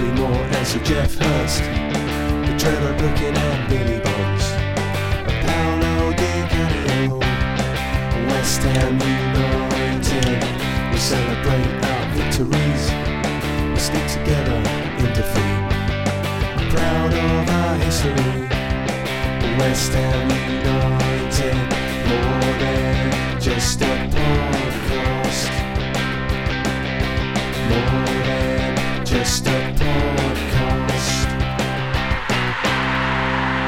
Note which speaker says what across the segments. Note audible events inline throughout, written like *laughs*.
Speaker 1: Bobby Moore and Sir Geoff Hurst, the Trevor Brooking and Billy Bonds, a Paolo Di Canio, West Ham United. We celebrate our victories, we stick together in defeat. I'm proud of our history, West Ham United, more than just a podcast.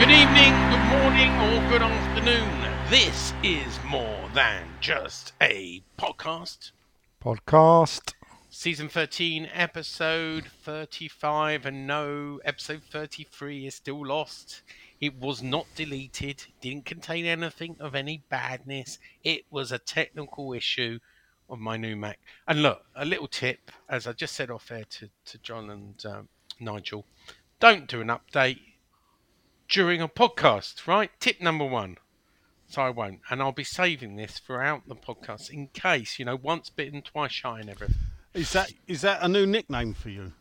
Speaker 2: Good evening, good morning, or good afternoon. This is more than just a podcast.
Speaker 3: podcast.
Speaker 2: Season 13, episode 35, and no, episode 33 is still lost. It was not deleted, didn't contain anything of any badness. It was a technical issue of my new Mac. And look, a little tip, as I just said off air to, to John and um, Nigel don't do an update during a podcast, right? Tip number one. So I won't. And I'll be saving this throughout the podcast in case, you know, once bitten, twice shy and everything.
Speaker 3: Is that is that a new nickname for you?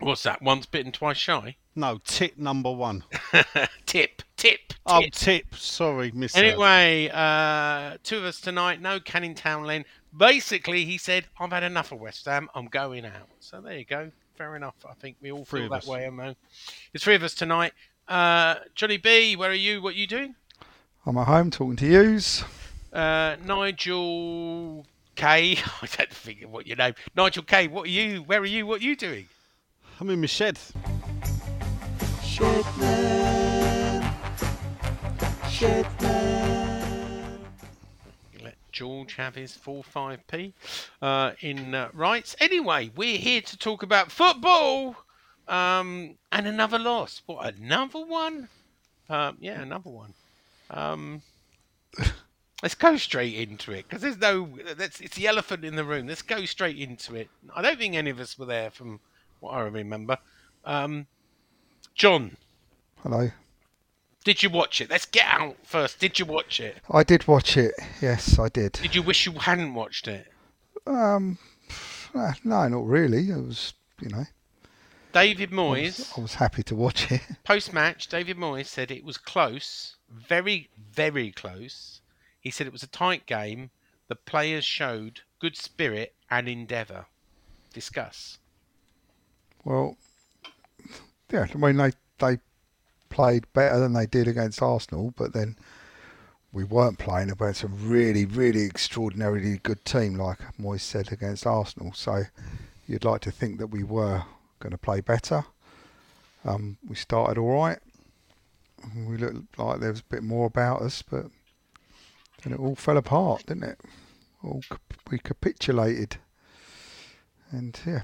Speaker 2: What's that? Once bitten, twice shy?
Speaker 3: No, tip number one.
Speaker 2: tip, *laughs* tip, tip.
Speaker 3: Oh,
Speaker 2: tip.
Speaker 3: Sorry, Miss.
Speaker 2: Anyway, uh, two of us tonight. No Canning Townland. Basically, he said, "I've had enough of West Ham. I'm going out." So there you go. Fair enough. I think we all
Speaker 3: Three
Speaker 2: feel that
Speaker 3: us.
Speaker 2: way. Know. There's three of us tonight. Uh, Johnny B, where are you? What are you doing?
Speaker 4: I'm at home talking to yous.
Speaker 2: Uh, Nigel K. *laughs* I don't think of what your name. Nigel K. What are you? Where are you? What are you doing?
Speaker 3: I'm in my shed.
Speaker 1: Shedman. Shedman.
Speaker 2: Let George have his four five p uh, in uh, rights. Anyway, we're here to talk about football. Um, and another loss. What? Another one? Um, yeah, another one. Um, *laughs* let's go straight into it because there's no. That's it's the elephant in the room. Let's go straight into it. I don't think any of us were there from what I remember. Um, John,
Speaker 4: Hello.
Speaker 2: did you watch it? Let's get out first. Did you watch it?
Speaker 4: I did watch it. Yes, I did.
Speaker 2: Did you wish you hadn't watched it?
Speaker 4: Um, no, not really. It was, you know,
Speaker 2: David
Speaker 4: I
Speaker 2: Moyes,
Speaker 4: was, I was happy to watch it. *laughs*
Speaker 2: post match, David Moyes said it was close, very, very close. He said it was a tight game. The players showed good spirit and endeavour. Discuss.
Speaker 4: Well, yeah, I mean they they played better than they did against Arsenal, but then we weren't playing against a really, really extraordinarily good team like Moyes said against Arsenal. So you'd like to think that we were going to play better. Um, we started all right. We looked like there was a bit more about us, but then it all fell apart, didn't it? All we capitulated, and yeah,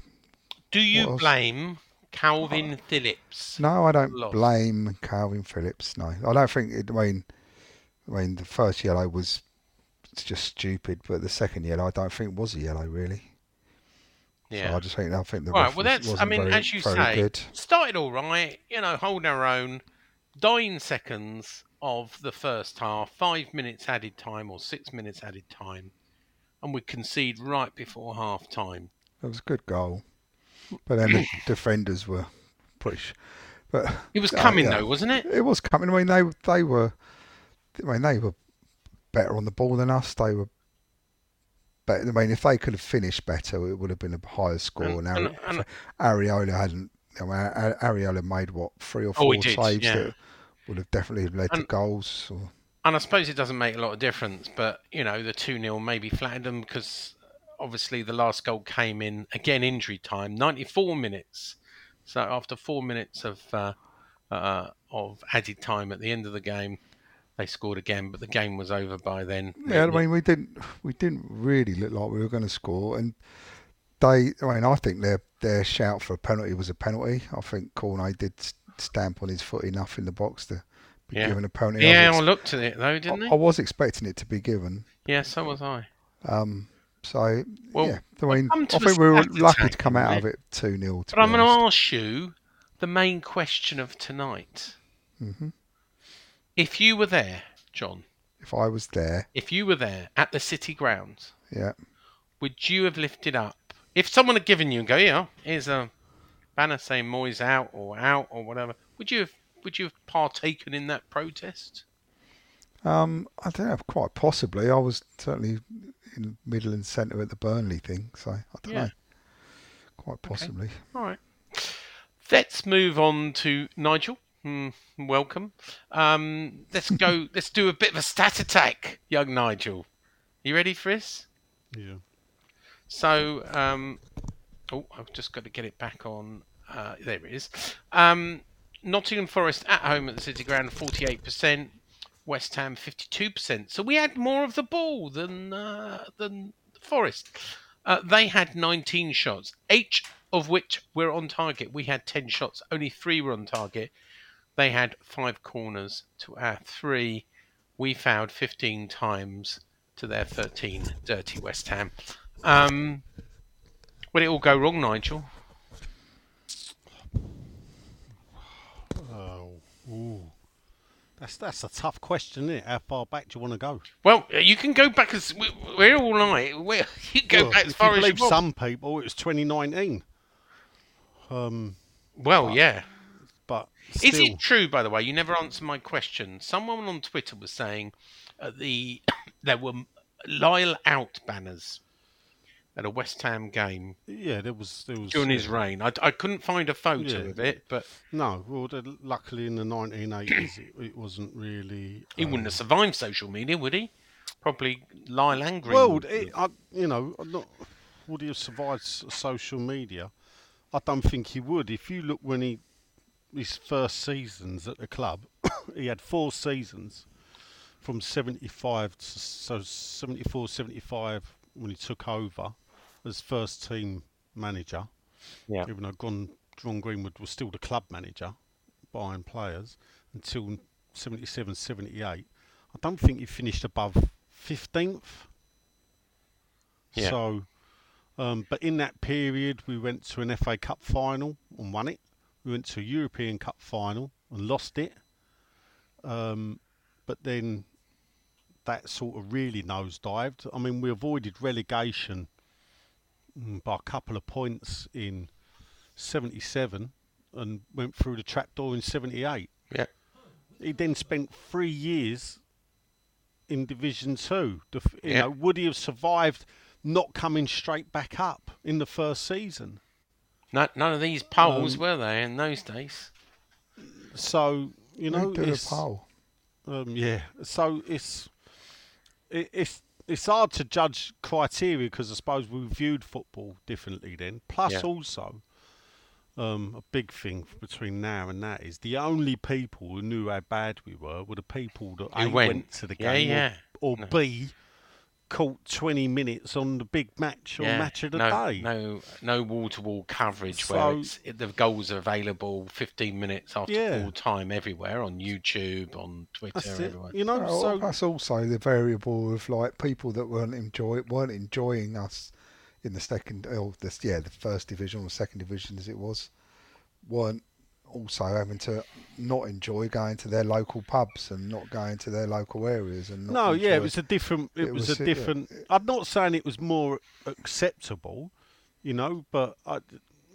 Speaker 2: Do you blame Calvin Phillips?
Speaker 4: No, I don't
Speaker 2: loss.
Speaker 4: blame Calvin Phillips. No, I don't think. It, I mean, I mean, the first yellow was it's just stupid, but the second yellow, I don't think was a yellow really. So
Speaker 2: Yeah.
Speaker 4: I just think I think the
Speaker 2: Right, well, that's. I mean,
Speaker 4: very,
Speaker 2: as you say,
Speaker 4: good.
Speaker 2: started all right. You know, holding our own. Nine seconds of the first half, five minutes added time or six minutes added time, and we concede right before half time.
Speaker 4: It was a good goal, but then the *coughs* defenders were pretty. sh- But
Speaker 2: It was
Speaker 4: Oh,
Speaker 2: coming
Speaker 4: yeah.
Speaker 2: though, wasn't it?
Speaker 4: it was coming. I mean, they they were. I mean, they were better on the ball than us. They were. Better. I mean, if they could have finished better, it would have been a higher score.
Speaker 2: And-
Speaker 4: And,
Speaker 2: and-
Speaker 4: Ari-
Speaker 2: and-
Speaker 4: Areola hadn't. I mean, Areola made what three or
Speaker 2: Oh,
Speaker 4: four
Speaker 2: he did,
Speaker 4: saves
Speaker 2: yeah.
Speaker 4: that would have definitely led to goals. Or,
Speaker 2: And I suppose it doesn't make a lot of difference, but you know, the 2 0 maybe flattened them because obviously the last goal came in again injury time, 94 minutes. So after four minutes of uh, uh, of added time at the end of the game, they scored again, but the game was over by then.
Speaker 4: yeah, I mean, we didn't we didn't really look like we were going to score, and they. I mean, I think their their shout for a penalty was a penalty. I think Cornet did stamp on his foot enough in the box to be
Speaker 2: Yeah.
Speaker 4: given a penalty.
Speaker 2: Yeah, I
Speaker 4: ex-
Speaker 2: looked at it though, didn't
Speaker 4: I? I was expecting it to be given.
Speaker 2: Yeah, so was I.
Speaker 4: Um, so
Speaker 2: Well,
Speaker 4: yeah, I mean, I think we were lucky to come out of it two 0
Speaker 2: But I'm going to ask you the main question of tonight.
Speaker 4: hmm
Speaker 2: If you were there, John,
Speaker 4: If I was there,
Speaker 2: if you were there at the city grounds,
Speaker 4: yeah,
Speaker 2: would you have lifted up if someone had given you and go, yeah, here's a banner saying Moyes out or out or whatever, would you have would you have partaken in that protest?
Speaker 4: Um, I don't know, quite possibly. I was certainly in middle and centre at the Burnley thing, so I don't
Speaker 2: Yeah.
Speaker 4: know. Quite possibly.
Speaker 2: All right. Let's move on to Nigel. Hmm, welcome. Um, let's go. *laughs* let's do a bit of a stat attack, young Nigel. You ready for this?
Speaker 3: Yeah.
Speaker 2: So, um, oh, I've just got to get it back on. Uh, there it is. Um, Nottingham Forest at home at the City Ground, 48%. West Ham, 52%. So we had more of the ball than uh, than Forest. Uh, they had 19 shots, eight of which were on target. We had 10 shots, only three were on target. They had five corners to our three. We fouled 15 times to their 13. Dirty West Ham. Um, where it all go wrong, Nigel?
Speaker 3: Oh, ooh. That's that's a tough question, isn't it? How far back do you want to go?
Speaker 2: Well, you can go back as we- we're all night. We're, you go
Speaker 3: Well,
Speaker 2: back as far
Speaker 3: you
Speaker 2: as you want.
Speaker 3: some people, it was 2019. Um,
Speaker 2: Well, yeah.
Speaker 3: But
Speaker 2: Is it true, by the way? You never answered my question. Someone on Twitter was saying uh, the *coughs* there were Lyall out banners at a West Ham game
Speaker 3: yeah, there was there was
Speaker 2: during his reign. I, I couldn't find a photo
Speaker 3: Yeah.
Speaker 2: of it, but
Speaker 3: no. Well, luckily in the 1980s, it, it wasn't really.
Speaker 2: he
Speaker 3: um,
Speaker 2: wouldn't have survived social media, would he? Probably Lyall and Green.
Speaker 3: Well,
Speaker 2: would
Speaker 3: it. I, you know, not. Would he have survived social media? I don't think he would. If you look when he his first seasons at the club, *coughs* he had four seasons from 75 to so 74, 75 when he took over as first team manager.
Speaker 2: Yeah.
Speaker 3: Even though John, John Greenwood was still the club manager, buying players until 77, 78. I don't think he finished above 15th.
Speaker 2: Yeah.
Speaker 3: So, um, but in that period, we went to an FA Cup final and won it. We went to a European Cup final and lost it. Um, but then that sort of really nosedived. I mean, we avoided relegation mm, by a couple of points in 77 and went through the trapdoor in 78.
Speaker 2: Yeah.
Speaker 3: He then spent three years in Division Two. The You
Speaker 2: Yeah.
Speaker 3: know, would he have survived not coming straight back up in the first season?
Speaker 2: No, none of these polls
Speaker 3: Um,
Speaker 2: were there in those days.
Speaker 3: So you know,
Speaker 4: Who did a
Speaker 3: it's,
Speaker 4: poll?
Speaker 3: Um, yeah. So it's it, it's it's hard to judge criteria because I suppose we viewed football differently then. Plus,
Speaker 2: Yeah.
Speaker 3: also, um, a big thing between now and that is the only people who knew how bad we were were the people that
Speaker 2: Who
Speaker 3: A,
Speaker 2: went.
Speaker 3: went. to the
Speaker 2: Yeah,
Speaker 3: game, or-
Speaker 2: yeah.
Speaker 3: or,
Speaker 2: No.
Speaker 3: B caught twenty minutes on the big match or
Speaker 2: yeah.
Speaker 3: match of the
Speaker 2: no,
Speaker 3: day.
Speaker 2: no, no wall-to-wall coverage where it's, it, the goals are available 15 minutes after
Speaker 3: Yeah.
Speaker 2: full time everywhere on YouTube, on Twitter,
Speaker 3: That's
Speaker 2: everywhere.
Speaker 3: You know,
Speaker 4: Oh,
Speaker 3: so
Speaker 4: that's also the variable of like people that weren't enjoy weren't enjoying us in the second oh, or this yeah the first division or second division as it was weren't also having to not enjoy going to their local pubs and not going to their local areas and not
Speaker 3: No, yeah, it was a different. It,
Speaker 4: it
Speaker 3: was,
Speaker 4: was-
Speaker 3: a different. I'm not saying it was more acceptable, you know, but I,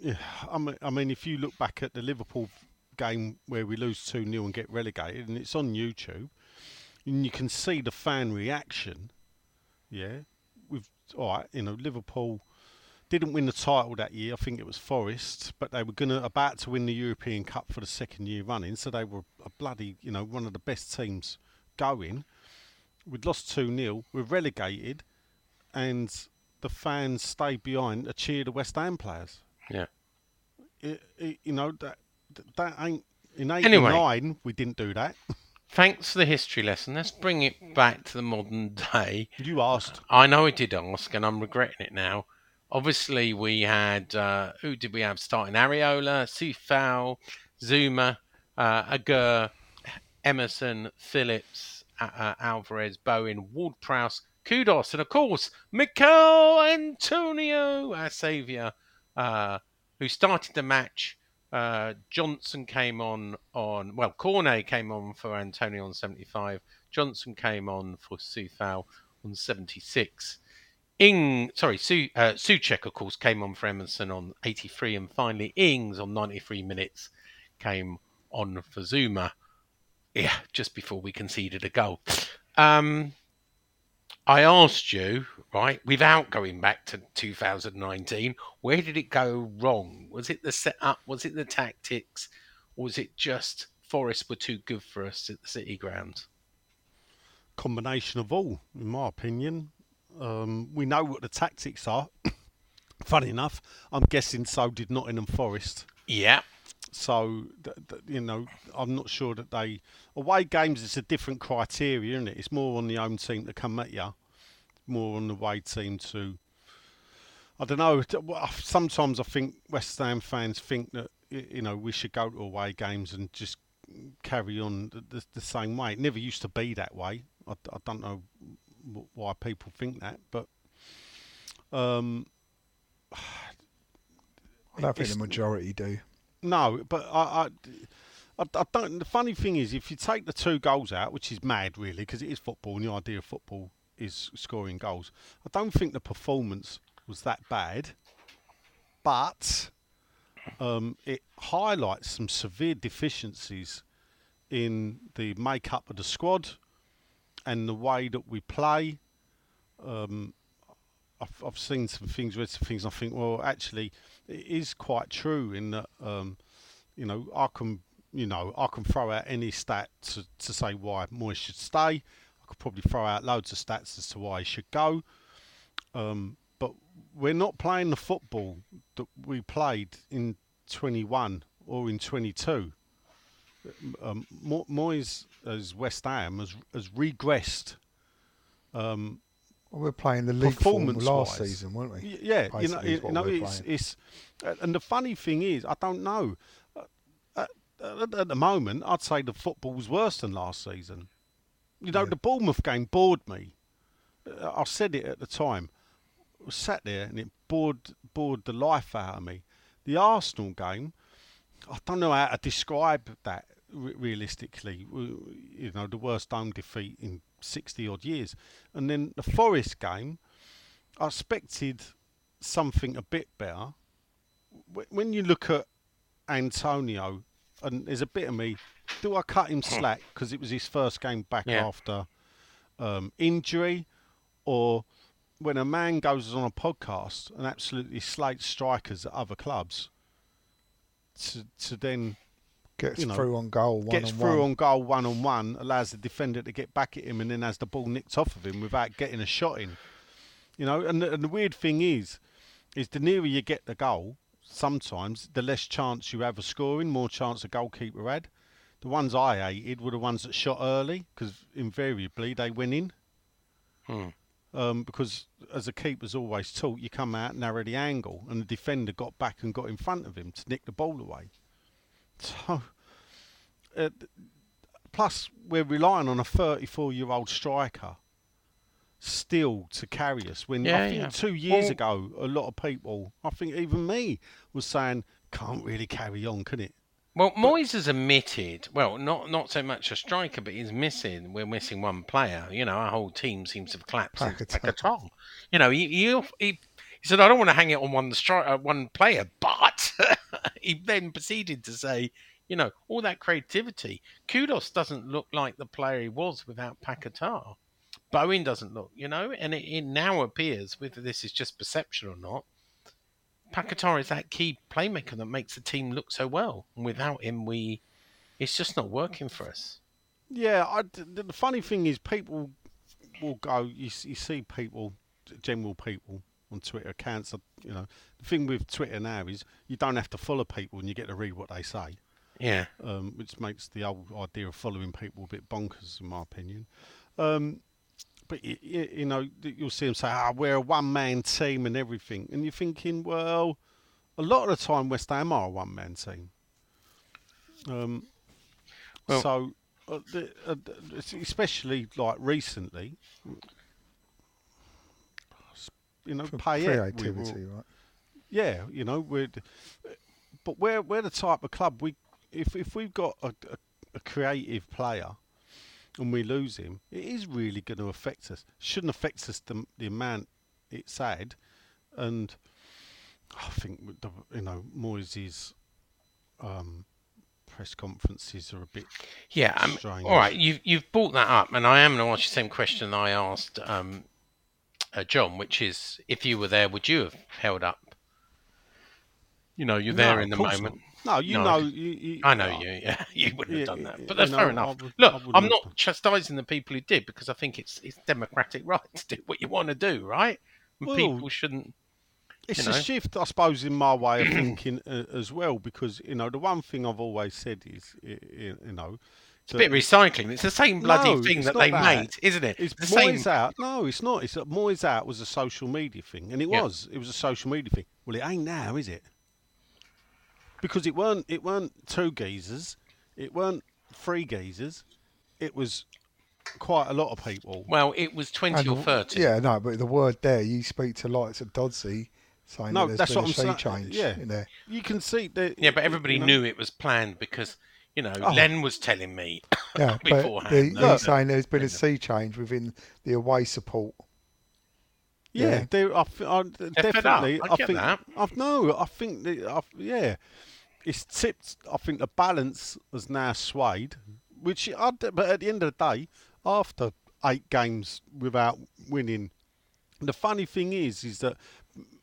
Speaker 3: yeah, I mean, I mean, if you look back at the Liverpool game where we lose two 0 and get relegated, and it's on YouTube, and you can see the fan reaction. Yeah, with all right, you know, Liverpool didn't win the title that year. I think it was Forest, but they were gonna about to win the European Cup for the second year running, so they were a bloody, you know, one of the best teams going. We'd lost 2 0, we're relegated, and the fans stayed behind to cheer the West Ham players.
Speaker 2: Yeah.
Speaker 3: It, it, you know, that that ain't. In
Speaker 2: Anyway.
Speaker 3: 89, we didn't do that. *laughs*
Speaker 2: Thanks for the history lesson. Let's bring it back to the modern day.
Speaker 3: You asked.
Speaker 2: I know I did ask, and I'm regretting it now. Obviously, we had uh, who did we have starting? Areola, Coufal, Zouma, uh, Aguerd, Emerson, Phillips, uh, Alvarez, Bowen, Ward Prowse, Kudus, and of course, Michail Antonio, our saviour, uh, who started the match. Uh, Johnson came on on well, Cornet came on for Antonio on 75. Johnson came on for Coufal on 76. Ing, sorry, Su, uh, Souček, of course, came on for Emerson on 83, and finally Ings on 93 minutes came on for Zouma. Yeah, just before we conceded a goal. Um, I asked you, right, without going back to 2019, where did it go wrong? Was it the setup? Was it the tactics? Or was it just Forest were too good for us at the City ground?
Speaker 3: Combination of all, in my opinion. Um, we know what the tactics are. *coughs* Funny enough, I'm guessing so did Nottingham Forest.
Speaker 2: Yeah.
Speaker 3: So, th- th- you know, I'm not sure that they. Away games, it's a different criteria, isn't it? It's more on the home team to come at you, more on the away team to. I don't know. Sometimes I think West Ham fans think that you know we should go to away games and just carry on the, the, the same way. It never used to be that way. I, I don't know why people think that, but um, *sighs*
Speaker 4: I don't think the majority do.
Speaker 3: no, but I, I, I, don't. The funny thing is, if you take the two goals out, which is mad, really, because it is football, and the idea of football is scoring goals. I don't think the performance was that bad, but um, it highlights some severe deficiencies in the makeup of the squad and the way that we play. Um, I've, I've seen some things, read some things. And I think, well, actually, it is quite true in that, um, you know, I can, you know, I can throw out any stat to, to say why Moyes should stay. I could probably throw out loads of stats as to why he should go. Um, but we're not playing the football that we played in 21 or in 22. Um, Moyes, as West Ham, has, has regressed. Um,
Speaker 4: Well, we're playing the league form last
Speaker 3: Performance-wise.
Speaker 4: season, weren't we?
Speaker 3: Yeah, you know,
Speaker 4: Basically
Speaker 3: you know, it's, it's, uh, and the funny thing is, I don't know. Uh, At, at, at the moment, I'd say the football's worse than last season. You know,
Speaker 4: Yeah.
Speaker 3: the Bournemouth game bored me. Uh, I said it at the time. I sat there and it bored bored the life out of me. The Arsenal game, I don't know how to describe that re- realistically. You know, the worst home defeat in sixty odd years, and then the Forest game. I expected something a bit better. When you look at Antonio, and there's a bit of me, do I cut him slack because it was his first game back
Speaker 2: Yeah.
Speaker 3: after um, injury, or when a man goes on a podcast and absolutely slates strikers at other clubs, to to then
Speaker 4: Gets
Speaker 3: you know,
Speaker 4: through on goal, one
Speaker 3: gets
Speaker 4: on
Speaker 3: through
Speaker 4: one.
Speaker 3: on goal one on one, allows the defender to get back at him, and then has the ball nicked off of him without getting a shot in. You know, and the, and the weird thing is, is the nearer you get the goal, sometimes the less chance you have of scoring, more chance a goalkeeper had. The ones I hated were the ones that shot early because invariably they went in.
Speaker 2: Hmm.
Speaker 3: Um, because as a keeper's always taught, you come out narrow the angle, and the defender got back and got in front of him to nick the ball away. *laughs* So, uh, plus we're relying on a 34-year-old striker still to carry us. When
Speaker 2: Yeah,
Speaker 3: I think
Speaker 2: yeah.
Speaker 3: two years
Speaker 2: Well-
Speaker 3: ago, a lot of people, I think even me, was saying, "Can't really carry on, can it?"
Speaker 2: Well, Moyes has admitted, well, not not so much a striker, but he's missing. We're missing one player. You know, our whole team seems to have collapsed.
Speaker 4: Paquetá.
Speaker 2: Paquetá. You know, he, he he he said, "I don't want to hang it on one stri- uh, one player," *laughs* but *laughs* he then proceeded to say, "You know, all that creativity. Kudus doesn't look like the player he was without Paquetá. Bowen doesn't look. You know, and it, it now appears, whether this is just perception or not." Paquetá is that key playmaker that makes the team look so well. And without him, we it's just not working for us.
Speaker 3: Yeah, I, the, the funny thing is, people will go. You, you see people, general people on Twitter accounts. You know, the thing with Twitter now is you don't have to follow people and you get to read what they say,
Speaker 2: Yeah,
Speaker 3: um, which makes the whole idea of following people a bit bonkers, in my opinion. Um, but you, you know, you'll see them say, "Ah, we're a one-man team and everything," and you're thinking, well, a lot of the time West Ham are a one-man team. Um,
Speaker 2: Well-
Speaker 3: so, uh, the, uh, especially like recently, you know,
Speaker 4: For
Speaker 3: Payet, we were-
Speaker 4: creativity, right?
Speaker 3: yeah, you know, we're, but we're we're the type of club we if if we've got a, a, a creative player and we lose him, it is really going to affect us. Shouldn't affect us the, the amount it's had, and I think you know Moyes' um, press conferences are a bit
Speaker 2: Yeah,
Speaker 3: strange.
Speaker 2: all right. You've you've brought that up, and I am going to ask you the same question I asked um, uh, John, which is, if you were there, would you have held up? You know, you're there in the moment.
Speaker 3: not. No, you
Speaker 2: No,
Speaker 3: know,
Speaker 2: I-
Speaker 3: you, you,
Speaker 2: I know
Speaker 3: uh,
Speaker 2: you. Yeah, *laughs* you wouldn't have done that, but that's
Speaker 3: no,
Speaker 2: fair enough.
Speaker 3: would-
Speaker 2: Look, I'm
Speaker 3: have
Speaker 2: not chastising the people who did because I think it's it's democratic *laughs* right to do what you want to do, right?
Speaker 3: Well,
Speaker 2: people shouldn't.
Speaker 3: It's
Speaker 2: you
Speaker 3: a shift, I suppose, in my way of *clears throat* thinking uh, as well, because you know the one thing I've always said is, you know,
Speaker 2: It's a bit recycling. It's the same bloody
Speaker 3: No,
Speaker 2: thing that they
Speaker 3: that.
Speaker 2: made, isn't it?
Speaker 3: It's
Speaker 2: the same.
Speaker 3: Moyes out. No, it's not. It's that Moyes out was a social media thing, and it
Speaker 2: Yeah.
Speaker 3: was. It was a social media thing. Well, it ain't now, is it? Because it weren't. It weren't two geezers. It weren't three geezers. It was quite a lot of people.
Speaker 2: Well, it was twenty or thirty.
Speaker 4: Yeah, no, but the word there, you speak to likes of Dodsey saying
Speaker 3: No,
Speaker 4: that there's
Speaker 3: that's
Speaker 4: been
Speaker 3: what
Speaker 4: a
Speaker 3: I'm
Speaker 4: sea
Speaker 3: saying.
Speaker 4: change
Speaker 3: Yeah.
Speaker 4: in there.
Speaker 3: You can see that.
Speaker 2: Yeah, but everybody
Speaker 3: you know,
Speaker 2: knew it was planned because you know
Speaker 3: Oh.
Speaker 2: Len was telling me. *coughs*
Speaker 4: Yeah, but
Speaker 2: beforehand,
Speaker 4: the,
Speaker 2: no,
Speaker 4: he's saying there's been
Speaker 2: no.
Speaker 4: a sea change within the away support.
Speaker 3: Yeah,
Speaker 4: Yeah.
Speaker 3: there. I, f- I-
Speaker 2: fed up.
Speaker 3: definitely.
Speaker 2: I get
Speaker 3: think.
Speaker 2: that.
Speaker 3: I've no. I think. that i yeah, it's tipped. I think the balance has now swayed. Which, I, but at the end of the day, after eight games without winning, the funny thing is, is that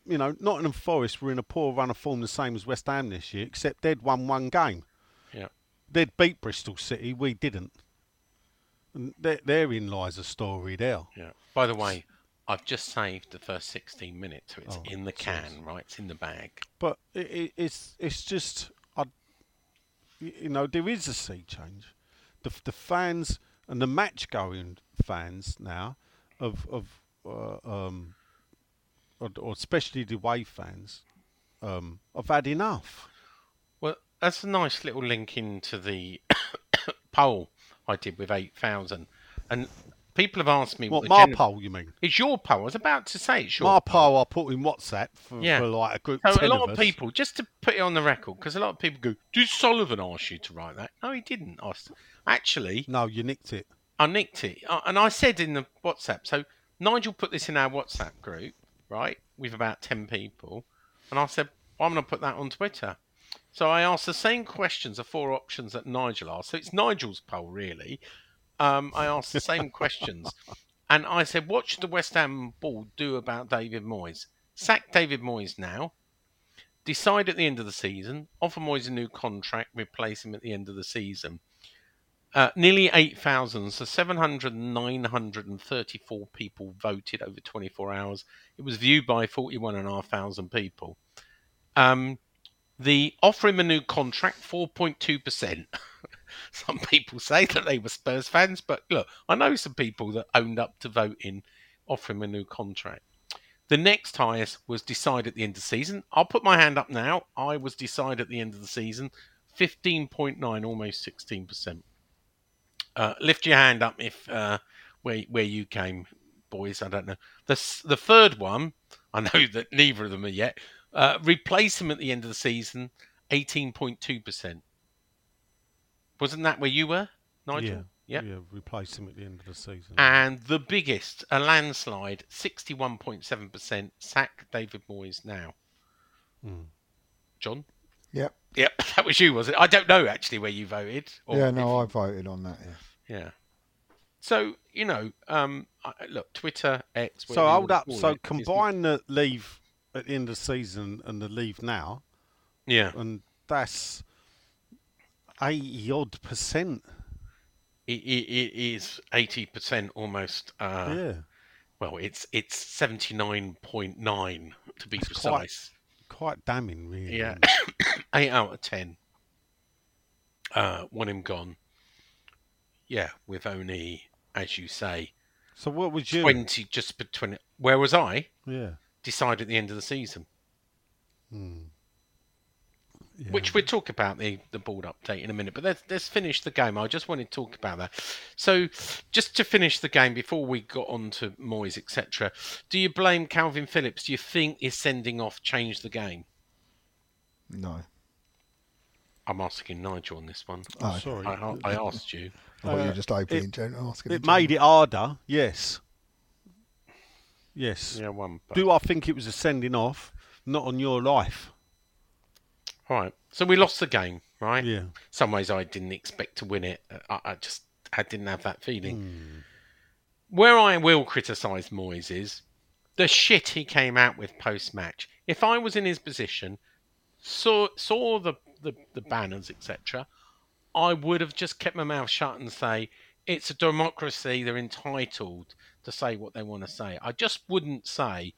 Speaker 3: you know Nottingham Forest were in a poor run of form, the same as West Ham this year, except they'd won one game.
Speaker 2: Yeah.
Speaker 3: They'd beat Bristol City. We didn't. And there, therein lies a story there.
Speaker 2: Yeah. By the way, I've just saved the first sixteen minutes, so it's
Speaker 3: Oh,
Speaker 2: in the can, right? It's in the bag.
Speaker 3: But it, it's it's just I, you know, there is a sea change. The the fans and the match going fans now of of uh, um or, or especially the away fans um have had enough.
Speaker 2: Well, that's a nice little link into the *coughs* poll I did with eight thousand, and people have asked me
Speaker 3: What my poll you mean?
Speaker 2: It's your poll. I was about to say it's your
Speaker 3: My poll I put in WhatsApp for,
Speaker 2: Yeah.
Speaker 3: for like a group.
Speaker 2: So
Speaker 3: 10
Speaker 2: a lot of
Speaker 3: us.
Speaker 2: people, just to put it on the record, because a lot of people go, "Did Sullivan ask you to write that?" No, he didn't. ask. Actually,
Speaker 3: No, you nicked it.
Speaker 2: I nicked it, and I said in the WhatsApp. So Nigel put this in our WhatsApp group, right, with about ten people, and I said, well, "I'm going to put that on Twitter." So I asked the same questions, the four options that Nigel asked. So it's Nigel's poll, really. Um, I asked the same questions, and I said, "What should the West Ham board do about David Moyes? Sack David Moyes now." Decide at the end of the season, offer Moyes a new contract, replace him at the end of the season. Uh, nearly 8,000, so 700, 934 people voted over 24 hours. It was viewed by 41,500 people. Um, the offer him a new contract, 4.2%. *laughs* some people say that they were Spurs fans, but look, I know some people that owned up to voting, offer him a new contract. The next highest was decide at the end of the season. I'll put my hand up now. I was decide at the end of the season, 15.9, almost 16%. Uh, lift your hand up if uh, where where you came, boys. I don't know. The the third one, I know that neither of them are yet. Uh, replace him at the end of the season, eighteen point two percent. Wasn't that where you were, Nigel?
Speaker 3: Yeah,
Speaker 2: Yeah.
Speaker 3: yeah. Replace him at the end of the season.
Speaker 2: And the biggest, a landslide, sixty-one point seven percent. Sack David Moyes now.
Speaker 3: Mm.
Speaker 2: John.
Speaker 4: Yep.
Speaker 2: Yep, *laughs* that was you, was it? I don't know actually where you voted. or
Speaker 4: yeah, no,
Speaker 2: you-
Speaker 4: I voted on that. Yeah.
Speaker 2: Yeah. So you know, um, look, Twitter, X.
Speaker 3: So hold up. So
Speaker 2: it, is-
Speaker 3: combine the leave at the end of the season and the leave now,
Speaker 2: Yeah,
Speaker 3: and that's eighty odd percent.
Speaker 2: it, it, it is eighty percent almost. Uh,
Speaker 3: yeah,
Speaker 2: Well, it's it's seventy nine point nine to be
Speaker 3: That's
Speaker 2: precise.
Speaker 3: quite damning, really.
Speaker 2: Yeah, *coughs* eight out of ten. Uh, want him gone. Yeah, with only, as you say,
Speaker 3: So what was you?
Speaker 2: twenty just between. Where was I?
Speaker 3: Yeah.
Speaker 2: Decide at the end of the season.
Speaker 3: Hmm. Yeah.
Speaker 2: which we'll talk about the, the board update in a minute. But let's, let's finish the game. I just wanted to talk about that. So, just to finish the game before we got on to Moyes, etc., do you blame Calvin Phillips? Do you think his sending off changed the game?
Speaker 4: No.
Speaker 2: I'm asking Nigel on this one.
Speaker 3: Oh, sorry.
Speaker 2: I, I asked you.
Speaker 4: I thought you
Speaker 3: Uh,
Speaker 4: just opening
Speaker 3: it-
Speaker 4: general asking.
Speaker 3: It
Speaker 4: the
Speaker 3: made it harder, yes. Yes.
Speaker 2: Yeah, one. But...
Speaker 3: Do I think it was a sending off? Not on your life.
Speaker 2: All right. So we lost the game, right?
Speaker 3: Yeah.
Speaker 2: Some ways I didn't expect to win it. I, I just I didn't have that feeling.
Speaker 3: Hmm.
Speaker 2: Where I will criticise Moyes is the shit he came out with post match. If I was in his position, saw saw the the, the banners etc., I would have just kept my mouth shut and say it's a democracy. They're entitled to say what they want to say. I just wouldn't say.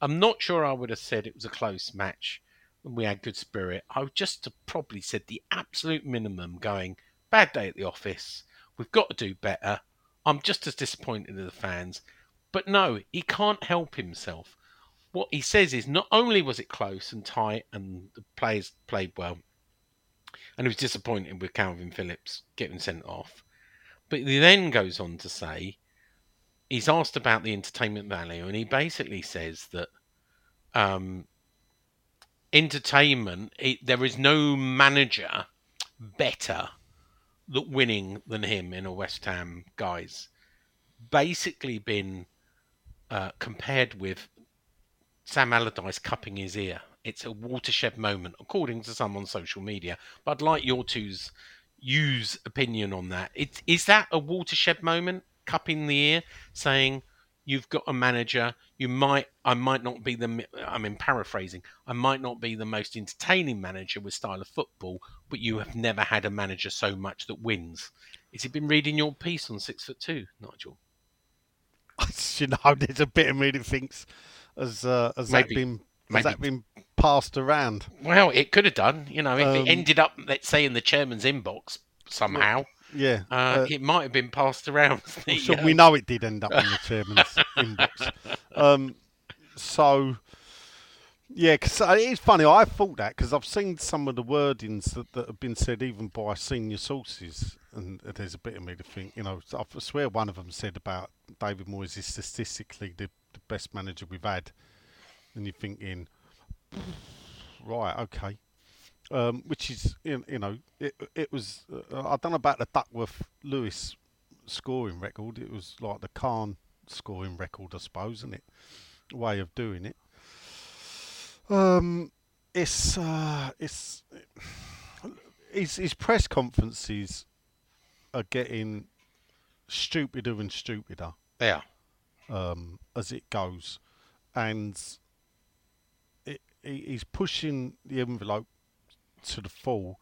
Speaker 2: I'm not sure I would have said it was a close match and we had good spirit. I would just have probably said the absolute minimum going, bad day at the office. We've got to do better. I'm just as disappointed as the fans. But no, he can't help himself. What he says is not only was it close and tight and the players played well, and he was disappointed with Calvin Phillips getting sent off, but he then goes on to say he's asked about the entertainment value, and he basically says that um, entertainment, it, there is no manager better at winning than him in a West Ham guys. Basically, been uh, compared with Sam Allardyce cupping his ear. It's a watershed moment, according to some on social media. But I'd like your two's use opinion on that. It, is that a watershed moment, cupping the ear, saying you've got a manager. You might, I might not be the, I mean, paraphrasing, I might not be the most entertaining manager with style of football, but you have never had a manager so much that wins. Has he been reading your piece on six foot two, Nigel? *laughs*
Speaker 3: you know, there's a bit of me that thinks, has, uh, has that
Speaker 2: Maybe-
Speaker 3: been has
Speaker 2: maybe-
Speaker 3: that been passed around?
Speaker 2: Well, it could have done. You know, if
Speaker 3: Um,
Speaker 2: it ended up, let's say, in the chairman's inbox somehow,
Speaker 3: Yeah.
Speaker 2: uh,
Speaker 3: uh,
Speaker 2: it might have been passed around. the,
Speaker 3: so
Speaker 2: uh,
Speaker 3: we know it did end up in the chairman's *laughs* inbox. Um, so, yeah, because it is funny. I thought that because I've seen some of the wordings that, that have been said even by senior sources, and there's a bit of me to think, you know, I swear one of them said about David Moyes is statistically the, the best manager we've had, and you're thinking, *sniffs* right, okay. Um, which is, you know, it, it was, uh, I don't know about the Duckworth Lewis scoring record. It was like the Khan scoring record, I suppose, isn't it? Way of doing it. Um, it's uh, it's his his press conferences are getting stupider and stupider
Speaker 2: Yeah.
Speaker 3: um, as it goes, and it, he, he's pushing the envelope to the full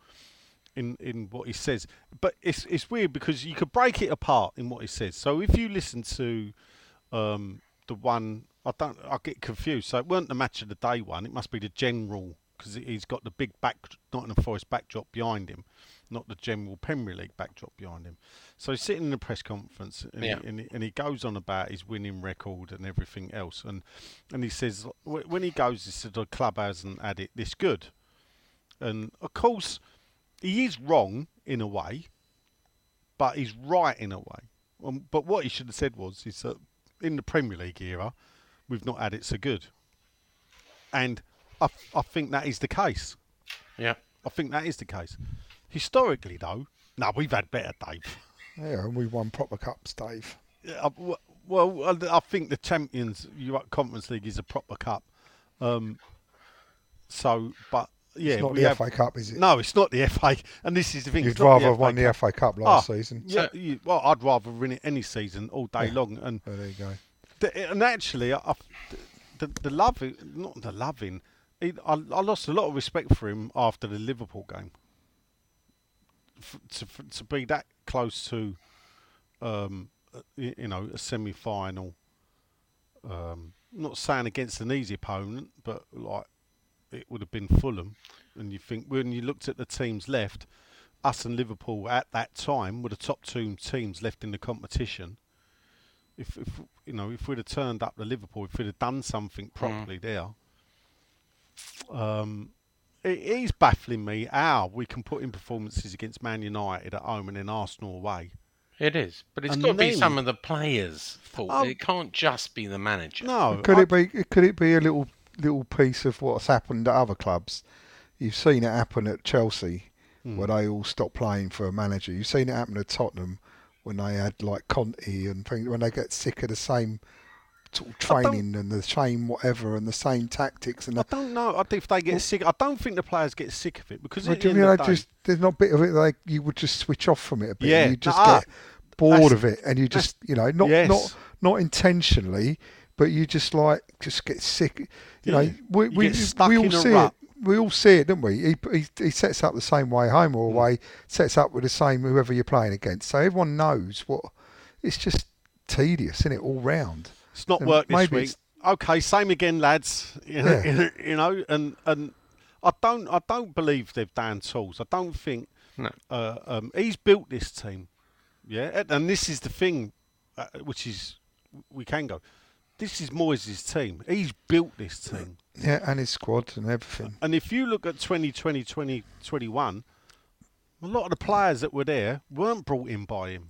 Speaker 3: in in what he says. But it's it's weird because you could break it apart in what he says. So if you listen to um, the one, I don't, I get confused. So it weren't the match of the day one. It must be the general because he's got the big back Nottingham Forest backdrop behind him, not the general Premier League backdrop behind him. So he's sitting in a press conference and,
Speaker 2: Yeah.
Speaker 3: he, and, he, and he goes on about his winning record and everything else. And and he says when he goes, he said the club hasn't had it this good. And of course, he is wrong in a way, but he's right in a way. Um, but what he should have said was, is that in the Premier League era, we've not had it so good. And I, I think that is the case.
Speaker 2: Yeah.
Speaker 3: I think that is the case. Historically, though, no, we've had better, Dave.
Speaker 4: Yeah, and we won proper cups, Dave.
Speaker 3: Yeah, uh, Well, I- I think the Champions Europe Conference League is a proper cup. Um, so, but yeah,
Speaker 4: it's not the
Speaker 3: have-
Speaker 4: FA Cup, is it?
Speaker 3: No, it's not the FA, *laughs* and this is the thing.
Speaker 4: You'd rather have won
Speaker 3: FA
Speaker 4: the FA Cup last
Speaker 3: Ah,
Speaker 4: season.
Speaker 3: Yeah, you, well, I'd rather win it any season all day
Speaker 4: Yeah.
Speaker 3: long, and
Speaker 4: Oh, there you go.
Speaker 3: the, and actually, I, I- the the loving, not the loving, he, I, I lost a lot of respect for him after the Liverpool game. F- to f- to be that close to, um, uh, you know, a semi final. Um, not saying against an easy opponent, but like it would have been Fulham, and you think when you looked at the teams left, us and Liverpool at that time were the top two teams left in the competition if, if you know if we'd have turned up to Liverpool, if we'd have done something properly there, um, it is baffling me how we can put in performances against Man United at home and then Arsenal away.
Speaker 2: It is, but it's
Speaker 3: And
Speaker 2: got to be some of the players' fault.
Speaker 3: Oh.
Speaker 2: it can't just be the manager.
Speaker 3: No,
Speaker 4: Could
Speaker 3: I-
Speaker 4: it be? Could it be a little little piece of what's happened at other clubs? You've seen it happen at Chelsea,
Speaker 3: Hmm.
Speaker 4: where they all stopped playing for a manager. You've seen it happen at Tottenham when they had like Conte and things. When they get sick of the same sort of training and the same whatever and the same tactics and
Speaker 3: I
Speaker 4: the,
Speaker 3: don't know if they get sick. I don't think the players get sick of it because
Speaker 4: But
Speaker 3: at the
Speaker 4: you
Speaker 3: end
Speaker 4: know,
Speaker 3: of the day,
Speaker 4: just there's not a bit of it like you would just switch off from it a bit.
Speaker 3: Yeah,
Speaker 4: you just
Speaker 3: nah,
Speaker 4: get bored of it, and you just you know not
Speaker 3: Yes.
Speaker 4: not not intentionally, but you just like just get sick. You know, we
Speaker 3: you
Speaker 4: we,
Speaker 3: get stuck
Speaker 4: we all
Speaker 3: in a
Speaker 4: see
Speaker 3: rut.
Speaker 4: it. We all see it, don't we? He, he he sets up the same way home or
Speaker 3: Mm.
Speaker 4: away, sets up with the same whoever you're playing against. So everyone knows what. It's just tedious, isn't it, all round?
Speaker 3: It's not
Speaker 4: And
Speaker 3: worked this week. Okay, same again, lads. *laughs* You know,
Speaker 4: Yeah. *laughs*
Speaker 3: you know, and and I don't I don't believe they've down tools. I don't think
Speaker 2: No.
Speaker 3: uh, um, he's built this team. Yeah, and, and this is the thing, uh, which is we can go. This is Moyes' team. He's built this team.
Speaker 4: Yeah, and his squad and everything.
Speaker 3: And if you look at 2020, 2021, a lot of the players that were there weren't brought in by him.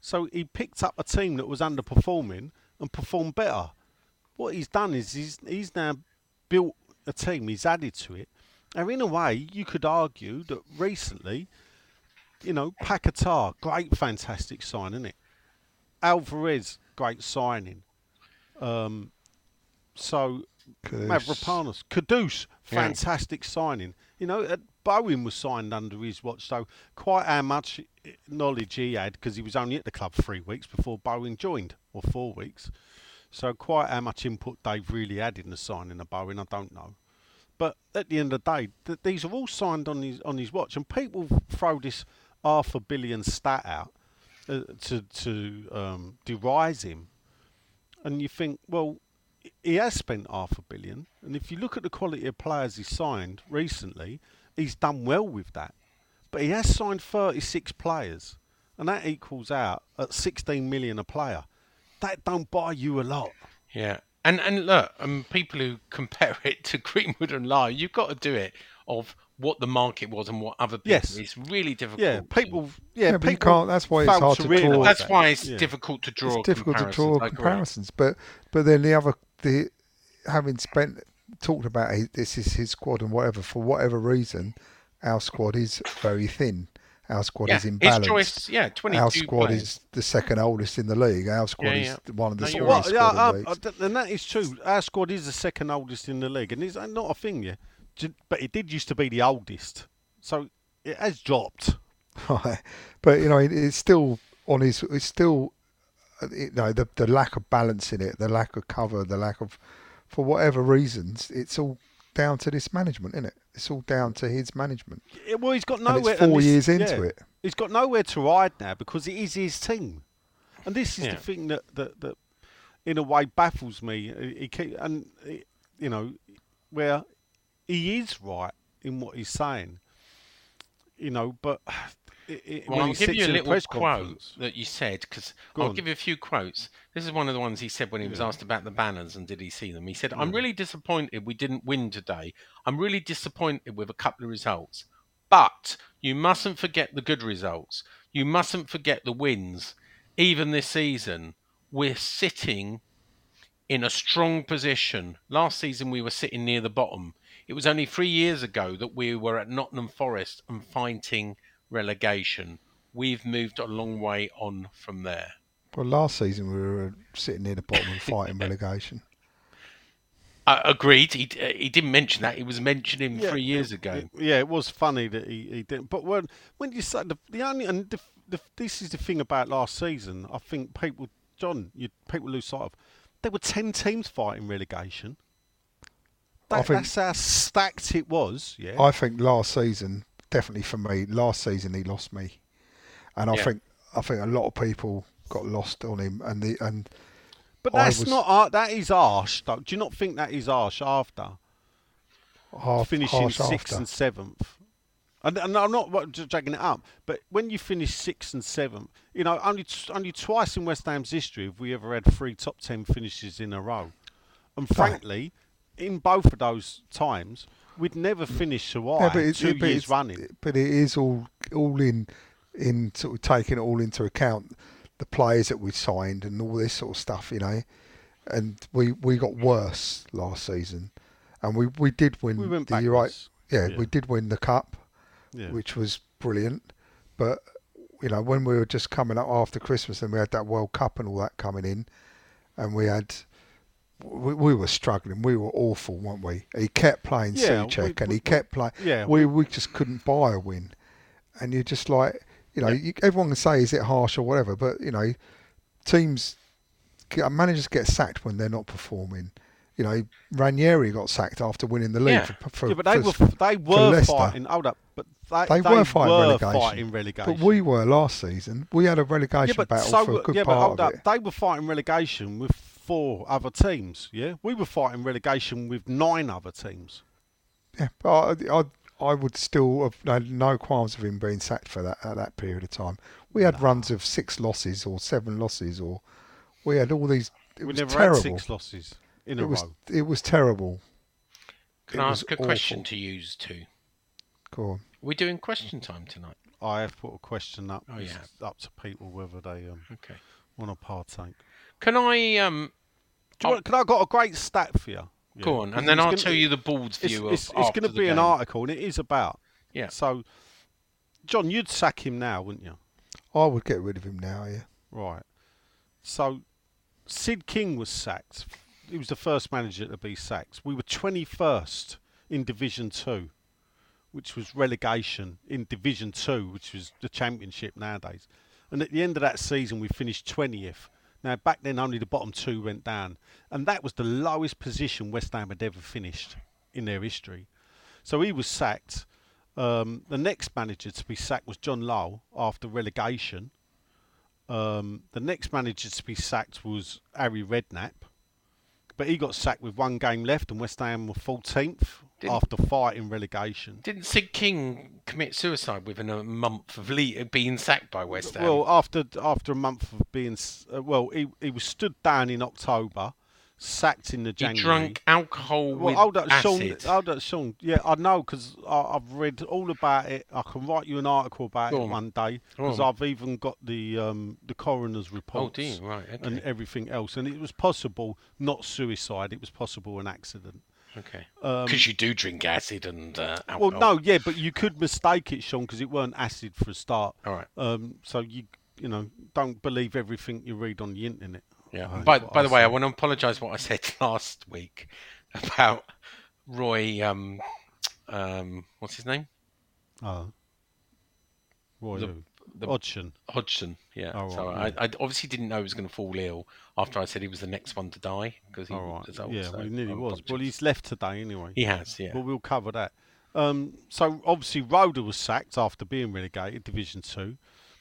Speaker 3: So he picked up a team that was underperforming and performed better. What he's done is he's, he's now built a team, he's added to it. Now, in a way, you could argue that recently, you know, Paquetá, great, fantastic sign, isn't it? Alvarez, great signing. Um, so. Mavropanos, Kudus,
Speaker 2: Yeah.
Speaker 3: fantastic signing. You know, uh, Bowen was signed under his watch, so quite how much knowledge he had because he was only at the club three weeks before Bowen joined, or four weeks. So quite how much input Dave really had in the signing of Bowen, I don't know. But at the end of the day, th- these are all signed on his on his watch, and people throw this half a billion stat out uh, to to um, derise him, and you think, well, he has spent half a billion, and if you look at the quality of players he signed recently, he's done well with that. But he has signed 36 players, and that equals out at 16 million a player. That don't buy you a lot.
Speaker 2: Yeah, and and look, um, people who *laughs* compare it to Greenwood and Lyall, you've got to do it of what the market was and what other people.
Speaker 3: Yes.
Speaker 2: It's really difficult.
Speaker 3: Yeah, people. Yeah,
Speaker 4: Yeah,
Speaker 3: people
Speaker 4: can't- that's why it's hard to draw.
Speaker 2: That's
Speaker 3: that.
Speaker 2: why it's
Speaker 3: Yeah.
Speaker 2: difficult to draw.
Speaker 4: it's difficult to
Speaker 2: comparisons,
Speaker 4: draw comparisons. But but then the other the having spent talked about he, this is his squad and whatever for whatever reason, our squad is very thin. Our squad
Speaker 2: Yeah,
Speaker 4: is
Speaker 2: his
Speaker 4: imbalanced.
Speaker 2: choice, yeah, 22
Speaker 4: Our squad
Speaker 2: players.
Speaker 4: is the second oldest in the league. Our squad
Speaker 2: Yeah,
Speaker 4: is one of the
Speaker 2: No, you're
Speaker 4: smallest
Speaker 2: right.
Speaker 3: Well, yeah,
Speaker 4: squad in
Speaker 3: and that is true. Our squad is the second oldest in the league, and it's not a thing, yeah. J- But it did used to be the oldest, so it has dropped. *laughs*
Speaker 4: Right. But you know, it, it's still on his. It's still, uh, you know, the the lack of balance in it, the lack of cover, the lack of, for whatever reasons, it's all down to this management, isn't it? It's all down to his management.
Speaker 3: Yeah, well, he's got
Speaker 4: And
Speaker 3: nowhere.
Speaker 4: it's four
Speaker 3: this-
Speaker 4: years into
Speaker 3: yeah,
Speaker 4: it.
Speaker 3: He's got nowhere to ride now because it is his team, and this is
Speaker 2: Yeah.
Speaker 3: the thing that, that that in a way baffles me. He he keep, and he- you know where he is right in what he's saying. You know, but *sighs* it, it,
Speaker 2: Well, I'll give you a little quote that you said because I'll
Speaker 3: on.
Speaker 2: give you a few quotes. This is one of the ones he said when he was asked about the banners and did he see them. He said, "I'm really disappointed we didn't win today. I'm really disappointed with a couple of results, but you mustn't forget the good results. You mustn't forget the wins. Even this season, we're sitting." in a strong position. Last season, we were sitting near the bottom. It was only three years ago that we were at Nottingham Forest and fighting relegation. We've moved a long way on from there.
Speaker 4: Well, last season we were sitting near the bottom and *laughs* fighting relegation.
Speaker 2: Uh, agreed. He, uh, he didn't mention that. He was mentioning
Speaker 3: Yeah,
Speaker 2: three years
Speaker 3: it-
Speaker 2: ago.
Speaker 3: it- yeah, it was funny that he, he didn't. But when when you say the, the only and the, the, this is the thing about last season, I think people, John, you people lose sight of. There were ten teams fighting relegation. That,
Speaker 4: think-
Speaker 3: that's how stacked it was. Yeah,
Speaker 4: I think last season, definitely for me, last season he lost me, and I
Speaker 2: Yeah.
Speaker 4: think I think a lot of people got lost on him, and the and
Speaker 3: but that's
Speaker 4: was-
Speaker 3: not that is harsh. Though. Do you not think that is harsh after
Speaker 4: half
Speaker 3: finishing sixth
Speaker 4: after.
Speaker 3: and seventh? And, and I'm not just dragging it up, but when you finish sixth and seventh, you know, only t- only twice in West Ham's history have we ever had three top ten finishes in a row. And frankly, in both of those times, we'd never finished so high
Speaker 4: Yeah, but it's,
Speaker 3: two
Speaker 4: but
Speaker 3: years
Speaker 4: it's-
Speaker 3: running.
Speaker 4: But it is all all in in sort of taking it all into account, the players that we signed and all this sort of stuff, you know. And we we got worse last season, and we we did win
Speaker 3: We went
Speaker 4: the you're right. Yeah,
Speaker 3: Yeah.
Speaker 4: we did win the cup,
Speaker 3: Yeah.
Speaker 4: which was brilliant. But you know, when we were just coming up after Christmas and we had that World Cup and all that coming in, and we had. We, we were struggling. We were awful, weren't we? He kept playing
Speaker 3: Yeah, we-
Speaker 4: and he kept playing.
Speaker 3: Yeah,
Speaker 4: we we just couldn't buy a win, and you're just like, you know, you, everyone can say is it harsh or whatever, but you know, teams, managers get sacked when they're not performing. You know, Ranieri got sacked after winning the league.
Speaker 2: Yeah.
Speaker 4: For, for,
Speaker 3: yeah, but they
Speaker 4: for-
Speaker 3: were they were fighting. Hold up, but they,
Speaker 4: They were fighting
Speaker 3: were
Speaker 4: relegation.
Speaker 3: fighting relegation.
Speaker 4: But we were last season. We had a relegation
Speaker 3: yeah,
Speaker 4: battle
Speaker 3: so
Speaker 4: for a good
Speaker 3: yeah, but
Speaker 4: part
Speaker 3: hold
Speaker 4: of
Speaker 3: up,
Speaker 4: it.
Speaker 3: they were fighting relegation with four other teams. Yeah, we were fighting relegation with nine other teams.
Speaker 4: Yeah, but I, I, I would still have had no qualms of him being sacked for that at that period of time. We had runs of six losses or seven losses, or we had all these. It
Speaker 3: we
Speaker 4: was
Speaker 3: never
Speaker 4: terrible.
Speaker 3: had six losses in a
Speaker 4: it was
Speaker 3: row.
Speaker 4: it was terrible.
Speaker 2: Can
Speaker 4: It
Speaker 2: I ask a
Speaker 4: awful.
Speaker 2: question to use too?
Speaker 4: Go on.
Speaker 2: We're doing question time tonight.
Speaker 3: I have put a question up.
Speaker 2: Oh,
Speaker 3: It's
Speaker 2: yeah.
Speaker 3: up to people whether they um,
Speaker 2: Okay.
Speaker 3: want to partake.
Speaker 2: Can I um
Speaker 3: Do you want, can I got a great stat for you?
Speaker 2: go
Speaker 3: Yeah.
Speaker 2: on,
Speaker 3: 'Cause
Speaker 2: and then I'll
Speaker 3: gonna-
Speaker 2: tell you the board's
Speaker 3: It's,
Speaker 2: view
Speaker 3: it's,
Speaker 2: of
Speaker 3: it's
Speaker 2: after
Speaker 3: going to
Speaker 2: the
Speaker 3: be an article, and it is about.
Speaker 2: Yeah.
Speaker 3: So, John, you'd sack him now, wouldn't you?
Speaker 4: I would get rid of him now. Yeah.
Speaker 3: Right. So, Sid King was sacked. He was the first manager to be sacked. We were 21st in Division 2, which was relegation in Division 2, which was the championship nowadays. And at the end of that season, we finished 20th. Now, back then, only the bottom two went down. And that was the lowest position West Ham had ever finished in their history. So he was sacked. Um, the next manager to be sacked was John Lyall after relegation. Um, the next manager to be sacked was Harry Redknapp, but he got sacked with one game left, and West Ham were 14th
Speaker 2: Didn't-
Speaker 3: after fighting relegation.
Speaker 2: Didn't Sid King commit suicide within a month of le- being sacked by West Ham?
Speaker 3: Well, after after a month of being uh, well, he he was stood down in October, sacked in the January.
Speaker 2: he drank alcohol
Speaker 3: Well,
Speaker 2: with
Speaker 3: hold up, Sean.
Speaker 2: acid.
Speaker 3: Hold up, Sean. Yeah, I know because I've read all about it. I can write you an article about
Speaker 2: Go
Speaker 3: it
Speaker 2: on.
Speaker 3: one day because
Speaker 2: on.
Speaker 3: I've even got the um, the coroner's report.
Speaker 2: oh, right, okay.
Speaker 3: and everything else. And it was possible, not suicide, it was possible an accident.
Speaker 2: Okay.
Speaker 3: Um,
Speaker 2: Because you do drink acid and uh, alcohol.
Speaker 3: well, no, yeah, but you could mistake it, Sean, because it weren't acid for a start.
Speaker 2: All right.
Speaker 3: Um, so you, you know, don't believe everything you read on the internet.
Speaker 2: Yeah.
Speaker 3: Right,
Speaker 2: by by
Speaker 3: I
Speaker 2: the way, I want to apologise what I said *laughs* last week about Roy. Um, um, what's his name?
Speaker 3: Oh. Roy
Speaker 2: The- the-
Speaker 3: Hodgson.
Speaker 2: Hodgson. Yeah.
Speaker 3: Oh,
Speaker 2: so
Speaker 3: right,
Speaker 2: I, I obviously didn't know he was going to fall ill after I said he was the next one to die because he
Speaker 3: right.
Speaker 2: was old.
Speaker 3: yeah,
Speaker 2: so
Speaker 3: well, he nearly was. Well, he's left today anyway.
Speaker 2: he has. Yeah.
Speaker 3: But we'll cover that. Um, so obviously Roeder was sacked after being relegated, Division Two.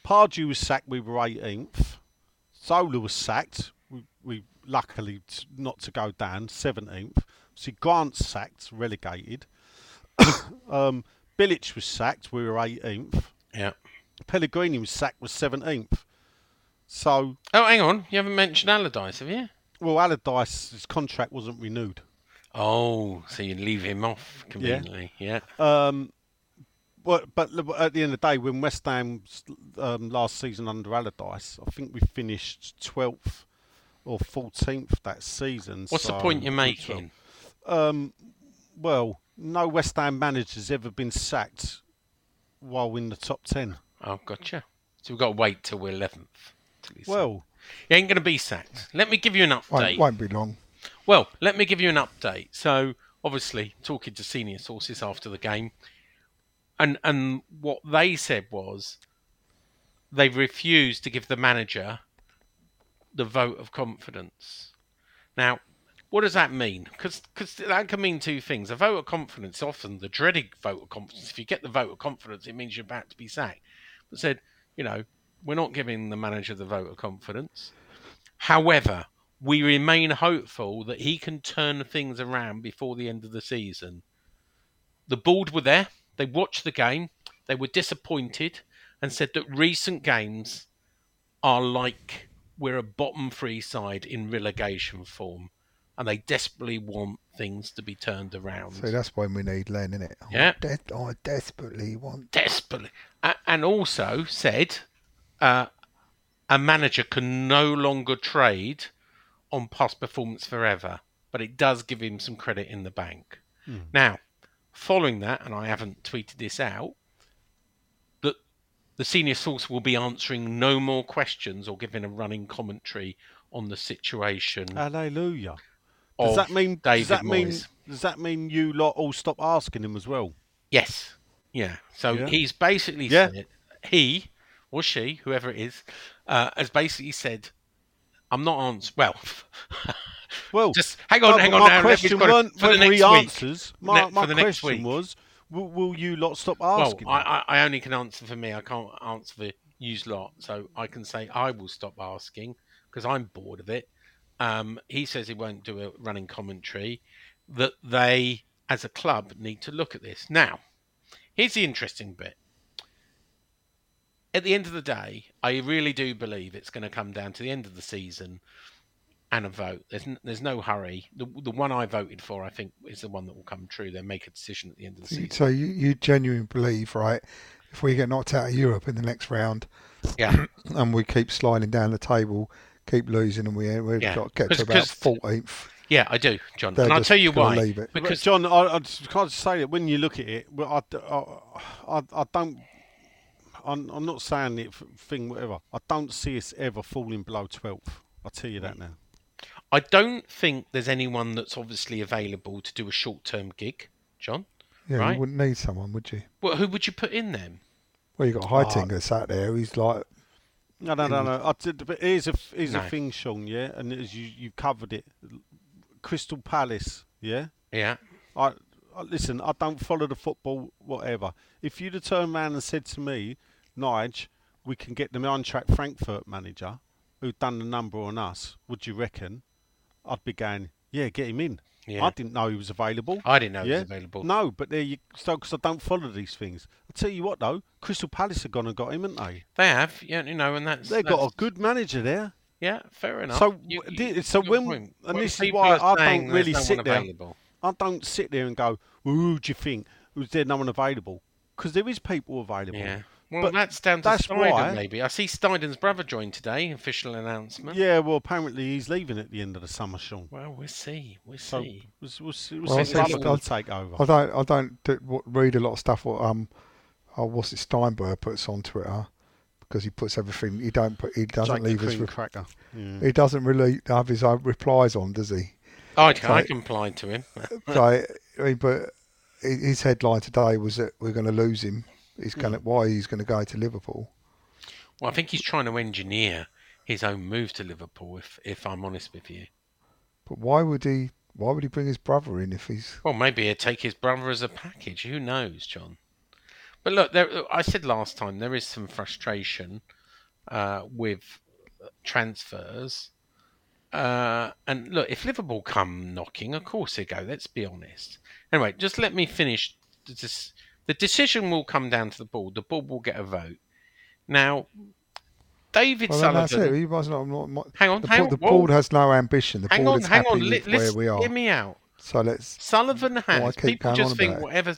Speaker 3: Pardew was sacked. We were 18th. Zola was sacked. We, we luckily not to go down, 17th. See Grant sacked, relegated. *coughs* um, Bilic was sacked. We were 18th.
Speaker 2: yeah.
Speaker 3: Pellegrini was sacked. Was 17th. So
Speaker 2: Oh, hang on. You haven't mentioned Allardyce, have you?
Speaker 3: well, Allardyce's contract wasn't renewed.
Speaker 2: Oh, so you leave him off conveniently. Yeah.
Speaker 3: Um, but, but at the end of the day, when West Ham um, last season under Allardyce, I think we finished 12th or 14th that season.
Speaker 2: What's the point you're making?
Speaker 3: Um, well, no West Ham manager's ever been sacked while in the top 10.
Speaker 2: Oh, gotcha. So we've got to wait till we're 11th. Till he's sacked.
Speaker 3: Well,
Speaker 2: he ain't going to be sacked. Let me give you an update.
Speaker 4: Won't, won't be long.
Speaker 2: Well, let me give you an update. So, obviously, talking to senior sources after the game, and and what they said was they refused to give the manager the vote of confidence. Now, what does that mean? Because that can mean two things. A vote of confidence, often the dreaded vote of confidence. If you get the vote of confidence, it means you're about to be sacked. But said, you know, we're not giving the manager the vote of confidence. However, we remain hopeful that he can turn things around before the end of the season. The board were there, they watched the game, they were disappointed, and said that recent games are like we're a bottom three side in relegation form, and they desperately want things to be turned around.
Speaker 4: So that's when we need Len, innit?
Speaker 2: Yeah.
Speaker 4: I, de- I desperately want.
Speaker 2: desperately, and also said uh, a manager can no longer trade on past performance forever, but it does give him some credit in the bank. Now, following that, and I haven't tweeted this out, that the senior source will be answering no more questions or giving a running commentary on the situation
Speaker 3: Hallelujah. Does that mean?
Speaker 2: David
Speaker 3: does that mean?
Speaker 2: Moyes.
Speaker 3: Does that mean you lot all stop asking him as well?
Speaker 2: Yes. Yeah. So
Speaker 3: Yeah.
Speaker 2: he's basically
Speaker 3: Yeah.
Speaker 2: said he or she, whoever it is, uh, has basically said, "I'm not answering." Well, *laughs*
Speaker 3: Well,
Speaker 2: just hang on,
Speaker 3: no,
Speaker 2: hang on.
Speaker 3: My
Speaker 2: now,
Speaker 3: question weren't
Speaker 2: for the next week.
Speaker 3: answers. My, my
Speaker 2: the
Speaker 3: question was, will, will you lot stop asking?
Speaker 2: I, I, I only can answer for me. I can't answer for you lot. So I can say I will stop asking because I'm bored of it. Um, he says he won't do a running commentary. That they, as a club, need to look at this. Now, here's the interesting bit. At the end of the day, I really do believe it's going to come down to the end of the season and a vote. There's n- there's no hurry. The the one I voted for, I think, is the one that will come true. They'll make a decision at the end of the season.
Speaker 4: So you, you genuinely believe, right? If we get knocked out of Europe in the next round,
Speaker 2: Yeah. *clears throat*
Speaker 4: and we keep sliding down the table, keep losing, and we we've
Speaker 2: Yeah.
Speaker 4: got to get
Speaker 2: 'Cause-
Speaker 4: to about
Speaker 2: 'cause-
Speaker 4: fourteenth.
Speaker 2: Yeah, I do, John.
Speaker 4: They're
Speaker 2: and I'll tell you
Speaker 4: gonna
Speaker 2: why.
Speaker 4: leave it.
Speaker 2: Because
Speaker 3: John, I, I just can't say that when you look at it, I, I, I, I don't. I'm, I'm not saying it f- thing, whatever. I don't see us ever falling below 12th. I'll tell you that mm. now.
Speaker 2: I don't think there's anyone that's obviously available to do a short-term gig, John.
Speaker 4: Yeah,
Speaker 2: Right.
Speaker 4: you wouldn't need someone, would you?
Speaker 2: Well, who would you put in then?
Speaker 4: Well, you got. Heitinga uh, sat there. He's like,
Speaker 3: No, no, no, no. I did, but here's a f- here's
Speaker 2: No.
Speaker 3: a thing, Sean. Yeah, and as you you covered it, Crystal Palace. Yeah,
Speaker 2: Yeah,
Speaker 3: I, I listen. I don't follow the football, whatever. If you'd have turned around and said to me, Nige, we can get the Eintracht Frankfurt manager who'd done the number on us. Would you reckon? I'd be going, yeah, get him in.
Speaker 2: yeah.
Speaker 3: I didn't know he was available.
Speaker 2: I didn't know
Speaker 3: yeah?
Speaker 2: it was available.
Speaker 3: No, but there you so because I don't follow these things. I tell you what though, Crystal Palace have gone and got him, haven't they?
Speaker 2: They have, yeah, you know, and that's
Speaker 3: They've got a good manager there.
Speaker 2: Yeah, fair enough.
Speaker 3: So,
Speaker 2: You- you-
Speaker 3: so when-
Speaker 2: point.
Speaker 3: and
Speaker 2: When
Speaker 3: this is why I don't really
Speaker 2: no
Speaker 3: sit there.
Speaker 2: available.
Speaker 3: I don't sit there and go, who do you think? Was there no one available? Because there is people available.
Speaker 2: Yeah. Well,
Speaker 3: But
Speaker 2: that's down to
Speaker 3: that's
Speaker 2: Steiner,
Speaker 3: why-
Speaker 2: maybe. I see Steidten's brother joined today. Official announcement.
Speaker 3: Yeah, well, apparently he's leaving at the end of the summer, Sean.
Speaker 2: Well, we'll see. We'll
Speaker 3: So
Speaker 2: see.
Speaker 3: we'll, we'll. We'll
Speaker 4: Well, I
Speaker 3: see
Speaker 4: think
Speaker 3: if
Speaker 2: I'll-
Speaker 3: Butler will take over.
Speaker 4: I don't, I don't do, what, read a lot of stuff. What um, oh, what's it Steinberg puts on Twitter because he puts everything. He don't put. He doesn't
Speaker 3: Jake
Speaker 4: leave his.
Speaker 3: cream
Speaker 4: Re-
Speaker 3: cracker. Yeah.
Speaker 4: he doesn't really have his own replies on, does he?
Speaker 2: I, can, I complied to him. *laughs*
Speaker 4: so, I mean, but his headline today was that we're going to lose him. He's going to why he's going to go to Liverpool.
Speaker 2: Well, I think he's trying to engineer his own move to Liverpool. If if I'm honest with you.
Speaker 4: But why would he? Why would he bring his brother in if he's?
Speaker 2: Well, maybe he'd take his brother as a package. Who knows, John? But look, there, I said last time there is some frustration uh, with transfers. Uh, and look, if Liverpool come knocking, of course they go. Let's be honest. Anyway, just let me finish. This, the decision will come down to the board. The board will get a vote. Now, David
Speaker 4: Well, then that's
Speaker 2: Sullivan.
Speaker 4: it. Must not. not, not
Speaker 2: Hang on,
Speaker 4: the
Speaker 2: hang
Speaker 4: board,
Speaker 2: on.
Speaker 4: the
Speaker 2: whoa.
Speaker 4: board has no ambition. The
Speaker 2: hang
Speaker 4: board
Speaker 2: on,
Speaker 4: is
Speaker 2: hang
Speaker 4: happy
Speaker 2: on.
Speaker 4: with
Speaker 2: Let,
Speaker 4: where we are.
Speaker 2: hear me out.
Speaker 4: So let's.
Speaker 2: Sullivan has.
Speaker 4: Keep
Speaker 2: people just think
Speaker 4: about it.
Speaker 2: whatever.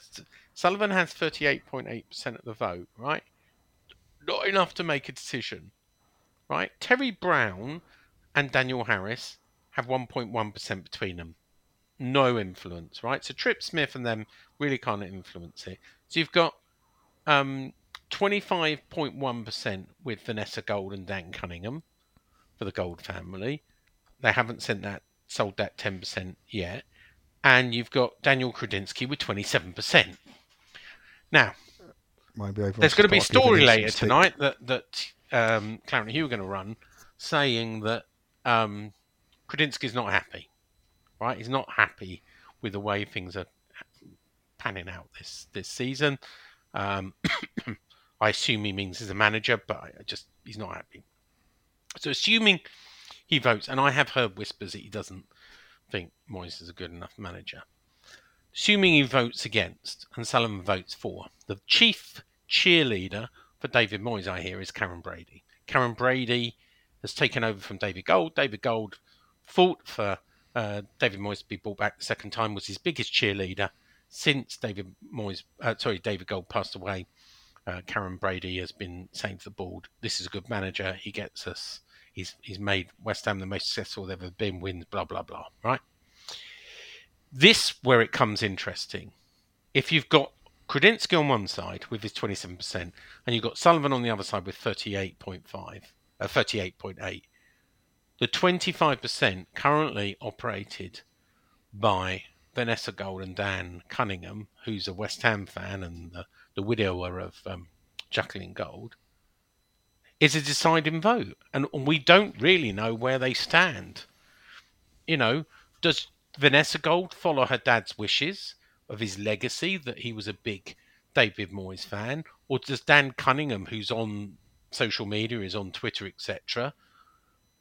Speaker 2: Sullivan has thirty-eight point eight percent of the vote, right? Not enough to make a decision, right? Terry Brown and Daniel Harris have one point one percent between them. No influence, right? So Trip Smith and them really can't influence it. So you've got um, twenty-five point one percent with Vanessa Gold and Dan Cunningham for the Gold family. They haven't sent that sold that ten percent yet and you've got Daniel Kretinsky with 27%. Now, there's going to be a story later tonight that that um, Claret and Hugh are going to run, saying that um, Kretinsky's not happy. Right, he's not happy with the way things are panning out this this season. Um, *coughs* I assume he means as a manager, but I just he's not happy. So, assuming he votes, and I have heard whispers that he doesn't think Moyes is a good enough manager. Assuming he votes against and Sullivan votes for, the chief cheerleader for David Moyes, I hear, is Karren Brady. Karren Brady has taken over from David Gold. David Gold fought for uh, David Moyes to be brought back the second time, was his biggest cheerleader since David Moyes, uh, sorry, David Gold passed away. Uh, Karren Brady has been saying to the board, "This is a good manager. He gets us. He's he's made West Ham the most successful they've ever been. Wins, blah blah blah. Right. This where it comes interesting. If you've got Kretinsky on one side with his 27%, and you've got Sullivan on the other side with 38.5, uh, 38.8, the 25% currently operated by Vanessa Gold and Dan Cunningham, who's a West Ham fan and the, the widower of um, Jacqueline Gold, is a deciding vote. And we don't really know where they stand. You know, does Vanessa Gold follow her dad's wishes of his legacy that he was a big David Moyes fan? Or does Dan Cunningham, who's on social media, is on Twitter, etc.,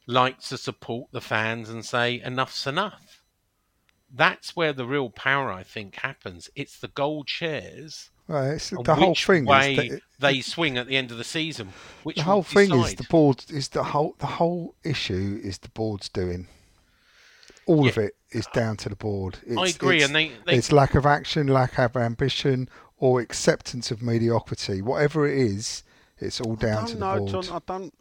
Speaker 2: like to support the fans and say enough's enough? That's where the real power, I think, happens. It's the gold shares.
Speaker 4: Well, it's,
Speaker 2: and
Speaker 4: the whole
Speaker 2: which
Speaker 4: thing
Speaker 2: way
Speaker 4: is that
Speaker 2: they swing at the end of the season. Which
Speaker 4: the whole thing is the board is the whole the whole issue is the board's doing. All of it is down to the board. It's,
Speaker 2: I agree,
Speaker 4: it's-
Speaker 2: and they, they
Speaker 4: it's lack of action, lack of ambition, or acceptance of mediocrity. Whatever it is, it's all down
Speaker 3: I
Speaker 4: to
Speaker 3: don't
Speaker 4: the
Speaker 3: know,
Speaker 4: board.
Speaker 3: John. I don't.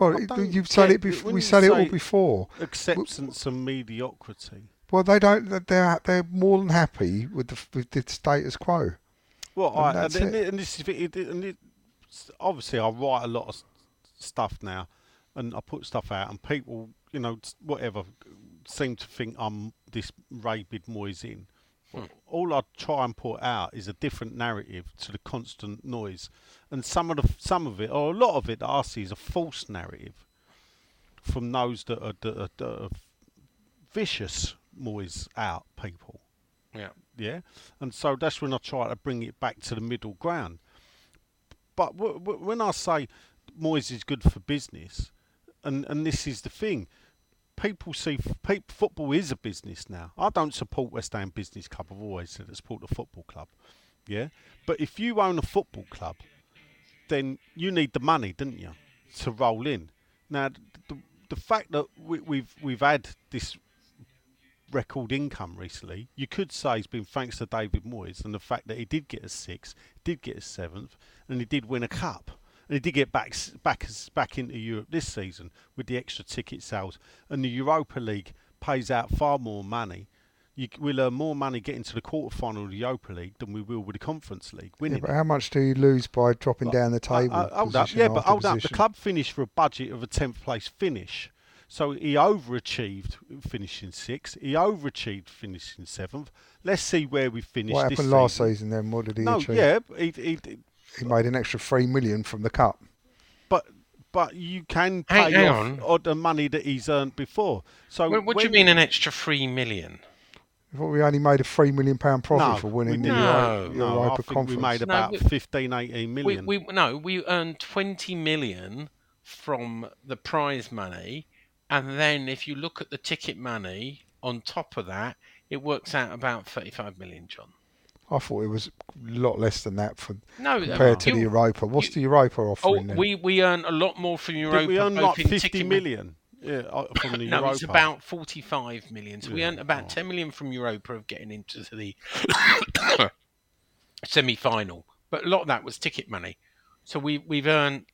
Speaker 4: Well,
Speaker 3: I
Speaker 4: it-
Speaker 3: don't
Speaker 4: you've said it. Before, we said it all before.
Speaker 3: Acceptance and mediocrity.
Speaker 4: Well, they don't. They're they're more than happy with the with the status quo.
Speaker 3: Well,
Speaker 4: And
Speaker 3: I, and, and, this is it, and it, obviously I write a lot of stuff now, and I put stuff out, and people, you know, whatever, seem to think I'm this rabid Moyes in. All I try and put out is a different narrative to the constant noise, and some of the some of it, or a lot of it, that I see is a false narrative from those that are, that are, that are vicious Moyes out people
Speaker 2: yeah.
Speaker 3: yeah and so that's when i try to bring it back to the middle ground but w- w- when i say Moyes is good for business and and this is the thing people see football is a business now. I don't support west ham business club. I've always said i support the football club yeah? But if you own a football club then you need the money don't you to roll in. Now the, the fact that we, we've we've had this record income recently, you could say it's been thanks to David Moyes and the fact that he did get a sixth, did get a seventh, and he did win a cup. He did get back back back into Europe this season with the extra ticket sales. And the Europa League pays out far more money. You, we'll earn more money getting to the quarter final of the Europa League than we will with the Conference League
Speaker 4: Yeah, but how much do you lose by dropping
Speaker 3: But-
Speaker 4: down the table?
Speaker 3: uh, hold up, yeah, but hold up. The club finished for a budget of a tenth place finish, so he overachieved finishing sixth. He overachieved finishing seventh. Let's see where we finish.
Speaker 4: What happened last
Speaker 3: season.
Speaker 4: season then? What did he
Speaker 3: No,
Speaker 4: achieve?
Speaker 3: yeah, he, he,
Speaker 4: He made an extra three million from the cup.
Speaker 3: but but you can pay
Speaker 2: hang
Speaker 3: off
Speaker 2: on.
Speaker 3: all the money that he's earned before. So
Speaker 2: What, what do you
Speaker 3: when-
Speaker 2: mean an extra three million?
Speaker 4: I thought we only made a three million pound profit
Speaker 3: No,
Speaker 4: for
Speaker 3: we
Speaker 4: winning the
Speaker 3: didn't.
Speaker 2: No.
Speaker 4: Euro-
Speaker 3: No, I
Speaker 4: Europa
Speaker 3: think
Speaker 4: Conference.
Speaker 3: we made
Speaker 2: No,
Speaker 3: about
Speaker 2: we-
Speaker 3: 15, 18
Speaker 2: We, we no, we earned twenty million from the prize money, and then if you look at the ticket money on top of that, it works out about thirty-five million, John.
Speaker 4: I thought it was a lot less than that for
Speaker 2: No,
Speaker 4: compared to
Speaker 2: you-
Speaker 4: the Europa. What's
Speaker 2: you-
Speaker 4: the Europa
Speaker 2: Oh,
Speaker 4: offering then?
Speaker 2: we we earn a lot more from Europa.
Speaker 3: Did we earn
Speaker 2: both
Speaker 3: like
Speaker 2: in
Speaker 3: 50
Speaker 2: ticket
Speaker 3: million yeah, uh, from the *laughs*
Speaker 2: No,
Speaker 3: Europa.
Speaker 2: it's about 45 million. So we
Speaker 3: Yeah,
Speaker 2: earned about
Speaker 3: oh.
Speaker 2: 10 million from Europa of getting into the *coughs* semi final. But a lot of that was ticket money. So we, we've earned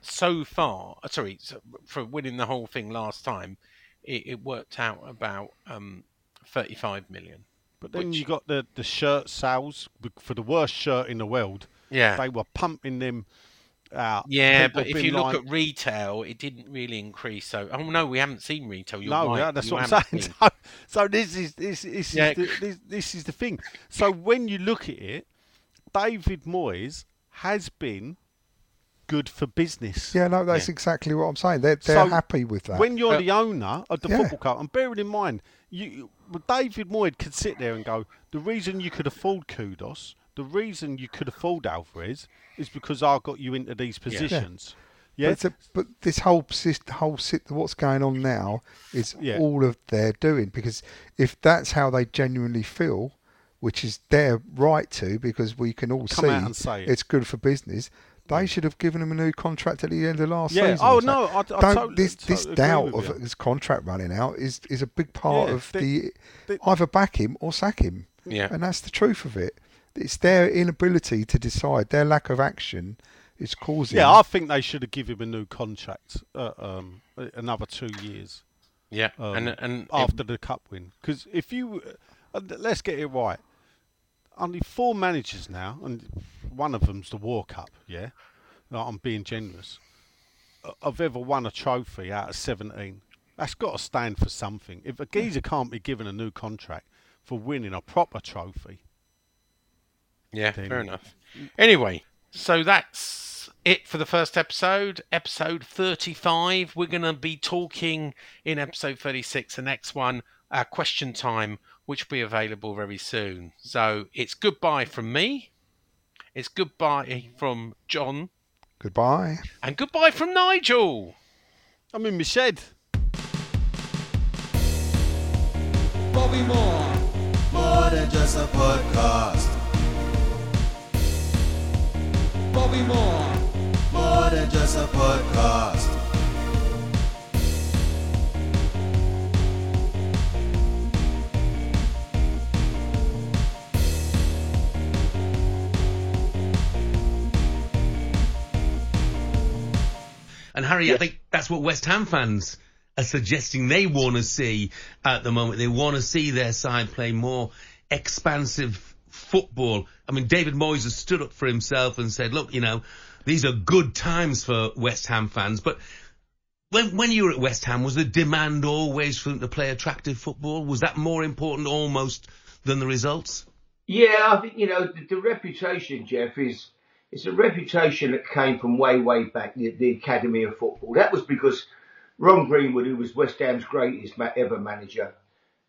Speaker 2: so far, uh, sorry, so for winning the whole thing last time, it, it worked out about um, 35 million.
Speaker 3: But then
Speaker 2: which-
Speaker 3: you got the, the shirt sales for the worst shirt in the world.
Speaker 2: Yeah.
Speaker 3: They were pumping them out.
Speaker 2: Yeah,
Speaker 3: People
Speaker 2: but if
Speaker 3: been
Speaker 2: you look
Speaker 3: like-
Speaker 2: at retail, it didn't really increase. So, oh no, we haven't seen retail. You're
Speaker 3: no,
Speaker 2: right.
Speaker 3: yeah, that's
Speaker 2: you
Speaker 3: what I'm saying. *laughs* So, so this is this, this
Speaker 2: Yeah.
Speaker 3: is the, this, this is the thing. So when you look at it, David Moyes has been good for business.
Speaker 4: yeah, no, that's
Speaker 2: Yeah.
Speaker 4: exactly what I'm saying. They're they're
Speaker 3: So,
Speaker 4: happy with that.
Speaker 3: When you're
Speaker 2: Uh,
Speaker 3: the owner of the
Speaker 4: Yeah.
Speaker 3: football club, and bearing in mind, you well, David Moyes could sit there and go, the reason you could afford Kudus, the reason you could afford Alvarez, is because I got you into these positions.
Speaker 4: But,
Speaker 3: Yeah,
Speaker 4: it's a, but this whole sys- whole sit- what's going on now is
Speaker 3: Yeah.
Speaker 4: all of their doing because if that's how they genuinely feel, which is their right to, because we can all
Speaker 3: Come
Speaker 4: see
Speaker 3: out and say it.
Speaker 4: it's good for business. They should have given him a new contract at the end of last
Speaker 3: Yeah.
Speaker 4: season.
Speaker 3: Oh,
Speaker 4: So
Speaker 3: no, I- I
Speaker 4: don't,
Speaker 3: totally-
Speaker 4: this this
Speaker 3: totally agree
Speaker 4: doubt
Speaker 3: with
Speaker 4: of
Speaker 3: you.
Speaker 4: his contract running out is is a big part
Speaker 3: Yeah,
Speaker 4: of
Speaker 3: they-
Speaker 4: the,
Speaker 3: they-
Speaker 4: either back him or sack him.
Speaker 2: Yeah.
Speaker 4: and that's the truth of it. It's their inability to decide, their lack of action, is causing.
Speaker 3: yeah, I think they should have given him a new contract, uh, um, another two years.
Speaker 2: Yeah.
Speaker 3: um,
Speaker 2: and and
Speaker 3: after the cup win. Because if you, uh, let's get it right, only four managers now, and one of them's the War Cup. Yeah, No, I'm being generous. I've ever won a trophy out of 17. That's got to stand for something. If a geezer can't be given a new contract for winning a proper trophy,
Speaker 2: Yeah,
Speaker 3: Then-
Speaker 2: fair enough. Anyway, so that's it for the first episode. Episode 35. We're going to be talking in episode 36, the next one, our question time, which will be available very soon. So it's goodbye from me. It's goodbye from John.
Speaker 4: Goodbye.
Speaker 2: And goodbye from Nigel.
Speaker 3: I'm in my shed.
Speaker 1: Bobby Moore. More than just a podcast. Bobby Moore. More than just a podcast.
Speaker 5: And Harry, I think that's what West Ham fans are suggesting they want to see at the moment. They want to see their side play more expansive football. I mean, David Moyes has stood up for himself and said, look, you know, these are good times for West Ham fans. But when, when you were at West Ham, was the demand always for them to play attractive football? Was that more important almost than the results?
Speaker 6: Yeah, I think you know the, the reputation, Jeff, is it's a reputation that came from way, way back the, the Academy of Football. That was because Ron Greenwood, who was West Ham's greatest ever manager,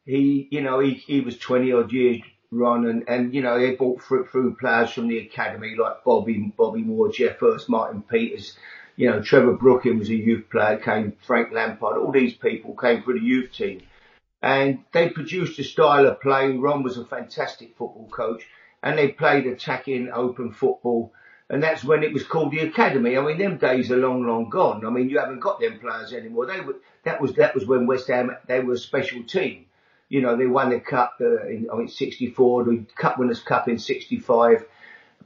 Speaker 6: he, you know, he, he was 20 odd years run and, and, you know, they brought through, through players from the academy like Bobby, Bobby Moore, Geoff Hurst, Martin Peters, you know, Trevor Brooking was a youth player, came Frank Lampard, all these people came through the youth team. And they produced a style of play. Ron was a fantastic football coach and they played attacking open football. And that's when it was called the academy. I mean, them days are long, long gone. I mean, you haven't got them players anymore. They were, that was, that was when West Ham, they were a special team. You know, they won the cup, uh, in, I mean, 64, the Cup Winners' Cup in 65.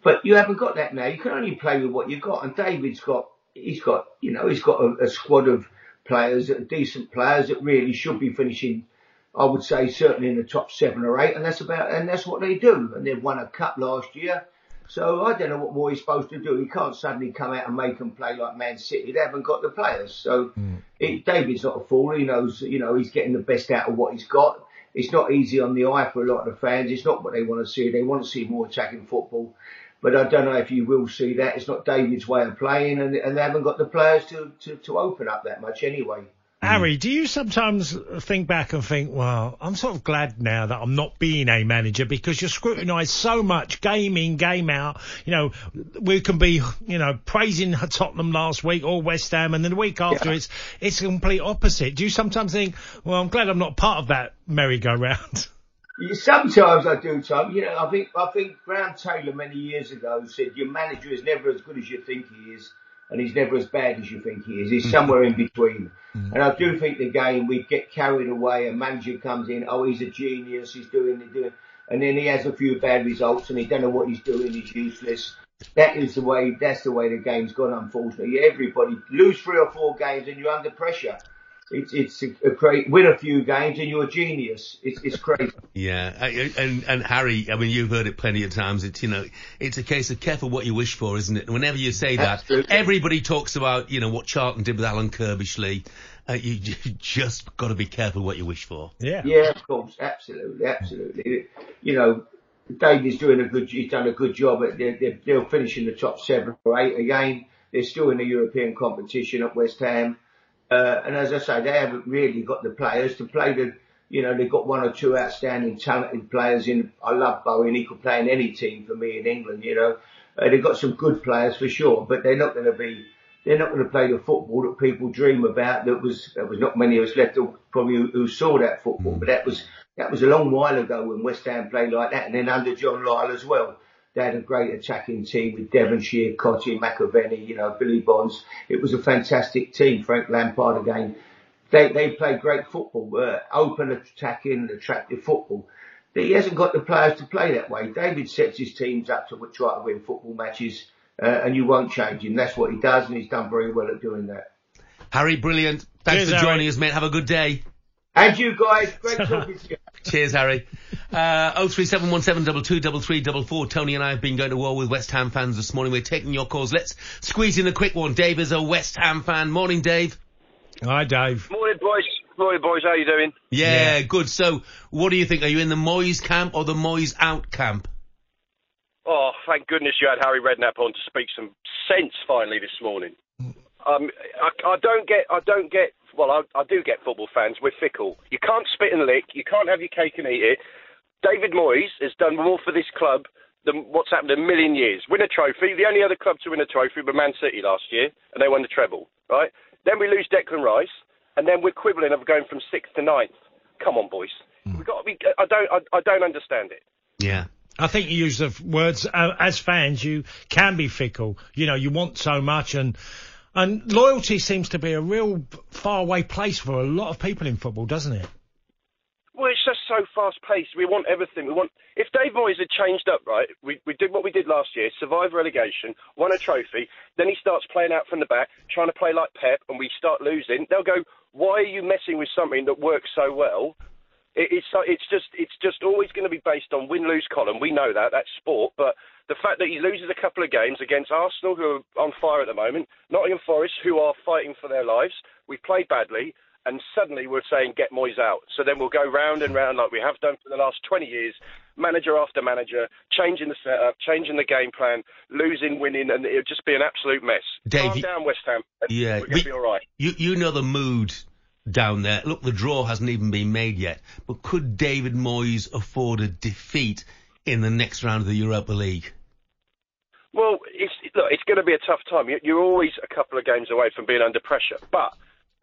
Speaker 6: But you haven't got that now. You can only play with what you've got. And David's got, he's got, you know, he's got a, a squad of players, decent players that really should be finishing, I would say, certainly in the top seven or eight. And that's about, and that's what they do. And they've won a cup last year. So I don't know what more he's supposed to do. He can't suddenly come out and make them play like Man City. They haven't got the players. So hmm. it, David's not a fool. He knows, you know, he's getting the best out of what he's got. It's not easy on the eye for a lot of the fans. It's not what they want to see. They want to see more attacking football. But I don't know if you will see that. It's not David's way of playing, and, and they haven't got the players to, to, to open up that much anyway. Mm.
Speaker 7: Harry, do you sometimes think back and think, well, I'm sort of glad now that I'm not being a manager because you're scrutinised so much, game in, game out. You know, we can be, you know, praising Tottenham last week or West Ham, and then the week after it's it's the complete opposite. Do you sometimes think, well, I'm glad I'm not part of that merry-go-round? *laughs*
Speaker 6: Sometimes I do, Tom. You know, I think I think Graham Taylor many years ago said your manager is never as good as you think he is, and he's never as bad as you think he is. He's somewhere in between. Mm-hmm. And I do think the game we get carried away. A manager comes in, oh, he's a genius, he's doing, he's doing, and then he has a few bad results, and he don't know what he's doing. He's useless. That is the way. That's the way the game's gone. Unfortunately, everybody lose three or four games, and you're under pressure. It's it's a, a great win a few games, and you're a genius. It's it's crazy.
Speaker 5: Yeah, and and Harry, I mean, you've heard it plenty of times. It's you know, it's a case of careful what you wish for, isn't it? And whenever you say that,
Speaker 6: Absolutely.
Speaker 5: everybody talks about you know what Charlton did with Alan Curbishley. Uh, you, you just got to be careful what you wish for.
Speaker 7: Yeah.
Speaker 6: Yeah, of course, absolutely, absolutely. You know, David's doing a good. He's done a good job. At they're, they're, they'll finish in the top seven or eight again. They're still in the European competition at West Ham, uh, and as I say, they haven't really got the players to play the. You know, they've got one or two outstanding, talented players in. I love Bowen. He could play in any team for me in England. You know, uh, they've got some good players for sure, but they're not going to be. They're not going to play the football that people dream about. That was there was not many of us left probably who, who saw that football, but that was that was a long while ago when West Ham played like that, and then under John Lyall as well. They had a great attacking team with Devonshire, Cottee, McAvenny, you know, Billy Bonds. It was a fantastic team. Frank Lampard again. They they played great football, uh, open attacking, attractive football. But he hasn't got the players to play that way. David sets his teams up to try to win football matches, uh, and you won't change him. That's what he does, and he's done very well at doing that.
Speaker 5: Harry, brilliant. Thanks
Speaker 7: Cheers,
Speaker 5: for
Speaker 7: Harry.
Speaker 5: joining us, mate. Have a good day.
Speaker 6: And you guys, great *laughs* talking to you.
Speaker 5: Cheers, Harry. Uh, 03717223344. Tony and I have been going to war with West Ham fans this morning. We're taking your calls. Let's squeeze in a quick one. Dave is a West Ham fan. Morning, Dave.
Speaker 7: Hi, Dave.
Speaker 8: Morning, boys. Morning, boys. How are you doing?
Speaker 5: Yeah, good. So, what do you think? Are you in the Moyes camp or the Moyes out camp?
Speaker 8: Oh, thank goodness you had Harry Redknapp on to speak some sense finally this morning. Um, I, I don't get, I don't get. Well, I, I do get football fans. We're fickle. You can't spit and lick. You can't have your cake and eat it. David Moyes has done more for this club than what's happened in a million years. Win a trophy. The only other club to win a trophy were Man City last year, and they won the treble. Right? Then we lose Declan Rice, and then we're quibbling of going from sixth to ninth. Come on, boys. We've got to be. I don't. I, I don't understand it.
Speaker 5: Yeah.
Speaker 7: I think you use the words uh, as fans. You can be fickle. You know, you want so much, and and loyalty seems to be a real faraway place for a lot of people in football, doesn't it?
Speaker 8: Well, it's just so fast paced. We want everything. We want. If Dave Moyes had changed up, right? We we did what we did last year, survived relegation, won a trophy. Then he starts playing out from the back, trying to play like Pep, and we start losing. They'll go, "Why are you messing with something that works so well?" It, it's it's just it's just always going to be based on win lose column. We know that that's sport, but the fact that he loses a couple of games against Arsenal, who are on fire at the moment, Nottingham Forest, who are fighting for their lives, we played badly, and suddenly we're saying get Moyes out. So then we'll go round and round like we have done for the last 20 years, manager after manager, changing the setup, changing the game plan, losing, winning, and it'll just be an absolute mess.
Speaker 5: Dave,
Speaker 8: Calm down, West Ham.
Speaker 5: Yeah,
Speaker 8: we're going to be all right.
Speaker 5: You you know the mood down there. Look, the draw hasn't even been made yet. But could David Moyes afford a defeat in the next round of the Europa League?
Speaker 8: Well, it's, look, it's going to be a tough time. You- You're always a couple of games away from being under pressure, but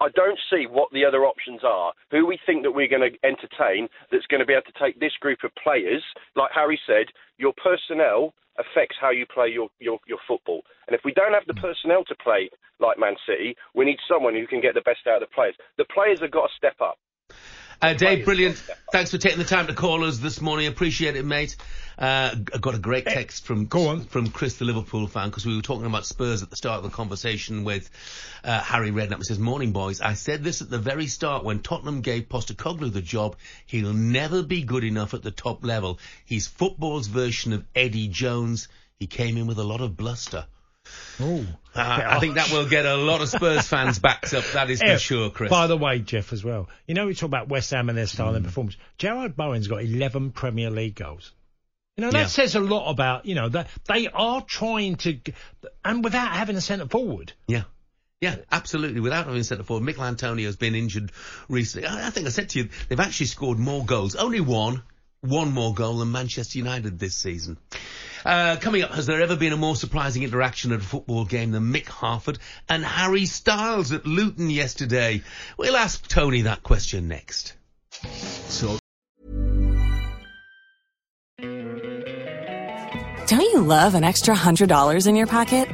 Speaker 8: I don't see what the other options are. Who we think that we're going to entertain that's going to be able to take this group of players, like Harry said, your personnel affects how you play your, your, your football. And if we don't have the hmm. personnel to play like Man City, we need someone who can get the best out of the players. The players have got to step up.
Speaker 5: Uh, Dave, brilliant.
Speaker 8: got to step up.
Speaker 5: Thanks for taking the time to call us this morning. Appreciate it, mate. Uh, I got a great text from from Chris, the Liverpool fan, because we were talking about Spurs at the start of the conversation with uh, Harry Redknapp. He says, "Morning, boys. I said this at the very start when Tottenham gave Postecoglou the job. He'll never be good enough at the top level. He's football's version of Eddie Jones. He came in with a lot of bluster."
Speaker 7: Oh,
Speaker 5: Uh, I think that will get a lot of Spurs *laughs* fans backed up. That is for sure, Chris.
Speaker 7: By the way, Jeff, as well, you know, we talk about West Ham and their style
Speaker 5: Mm.
Speaker 7: and performance. Jarrod Bowen's got 11 Premier League goals. You know, that
Speaker 5: Yeah.
Speaker 7: says a lot about, you know, that they are trying to, and without having a centre forward.
Speaker 5: Yeah. Yeah, absolutely. Without having a centre forward, Michail Antonio's been injured recently. I, I think I said to you, they've actually scored more goals. Only one. One more goal than Manchester United this season. Uh, coming up, has there ever been a more surprising interaction at a football game than Mick Harford and Harry Styles at Luton yesterday? We'll ask Tony that question next. So
Speaker 9: Don't you love an extra $100 in your pocket?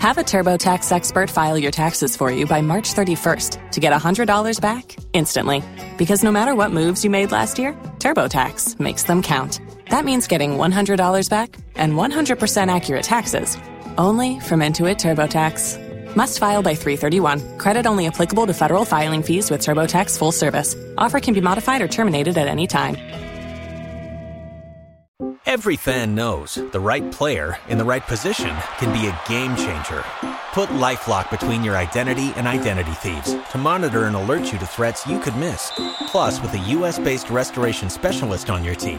Speaker 9: Have a TurboTax expert file your taxes for you by March 31st to get $100 back instantly. Because no matter what moves you made last year, TurboTax makes them count. That means getting $100 back and 100% accurate taxes only from Intuit TurboTax. Must file by 331. Credit only applicable to federal filing fees with TurboTax full service. Offer can be modified or terminated at any time.
Speaker 10: Every fan knows the right player in the right position can be a game changer. Put LifeLock between your identity and identity thieves to monitor and alert you to threats you could miss. Plus, with a U.S.-based restoration specialist on your team,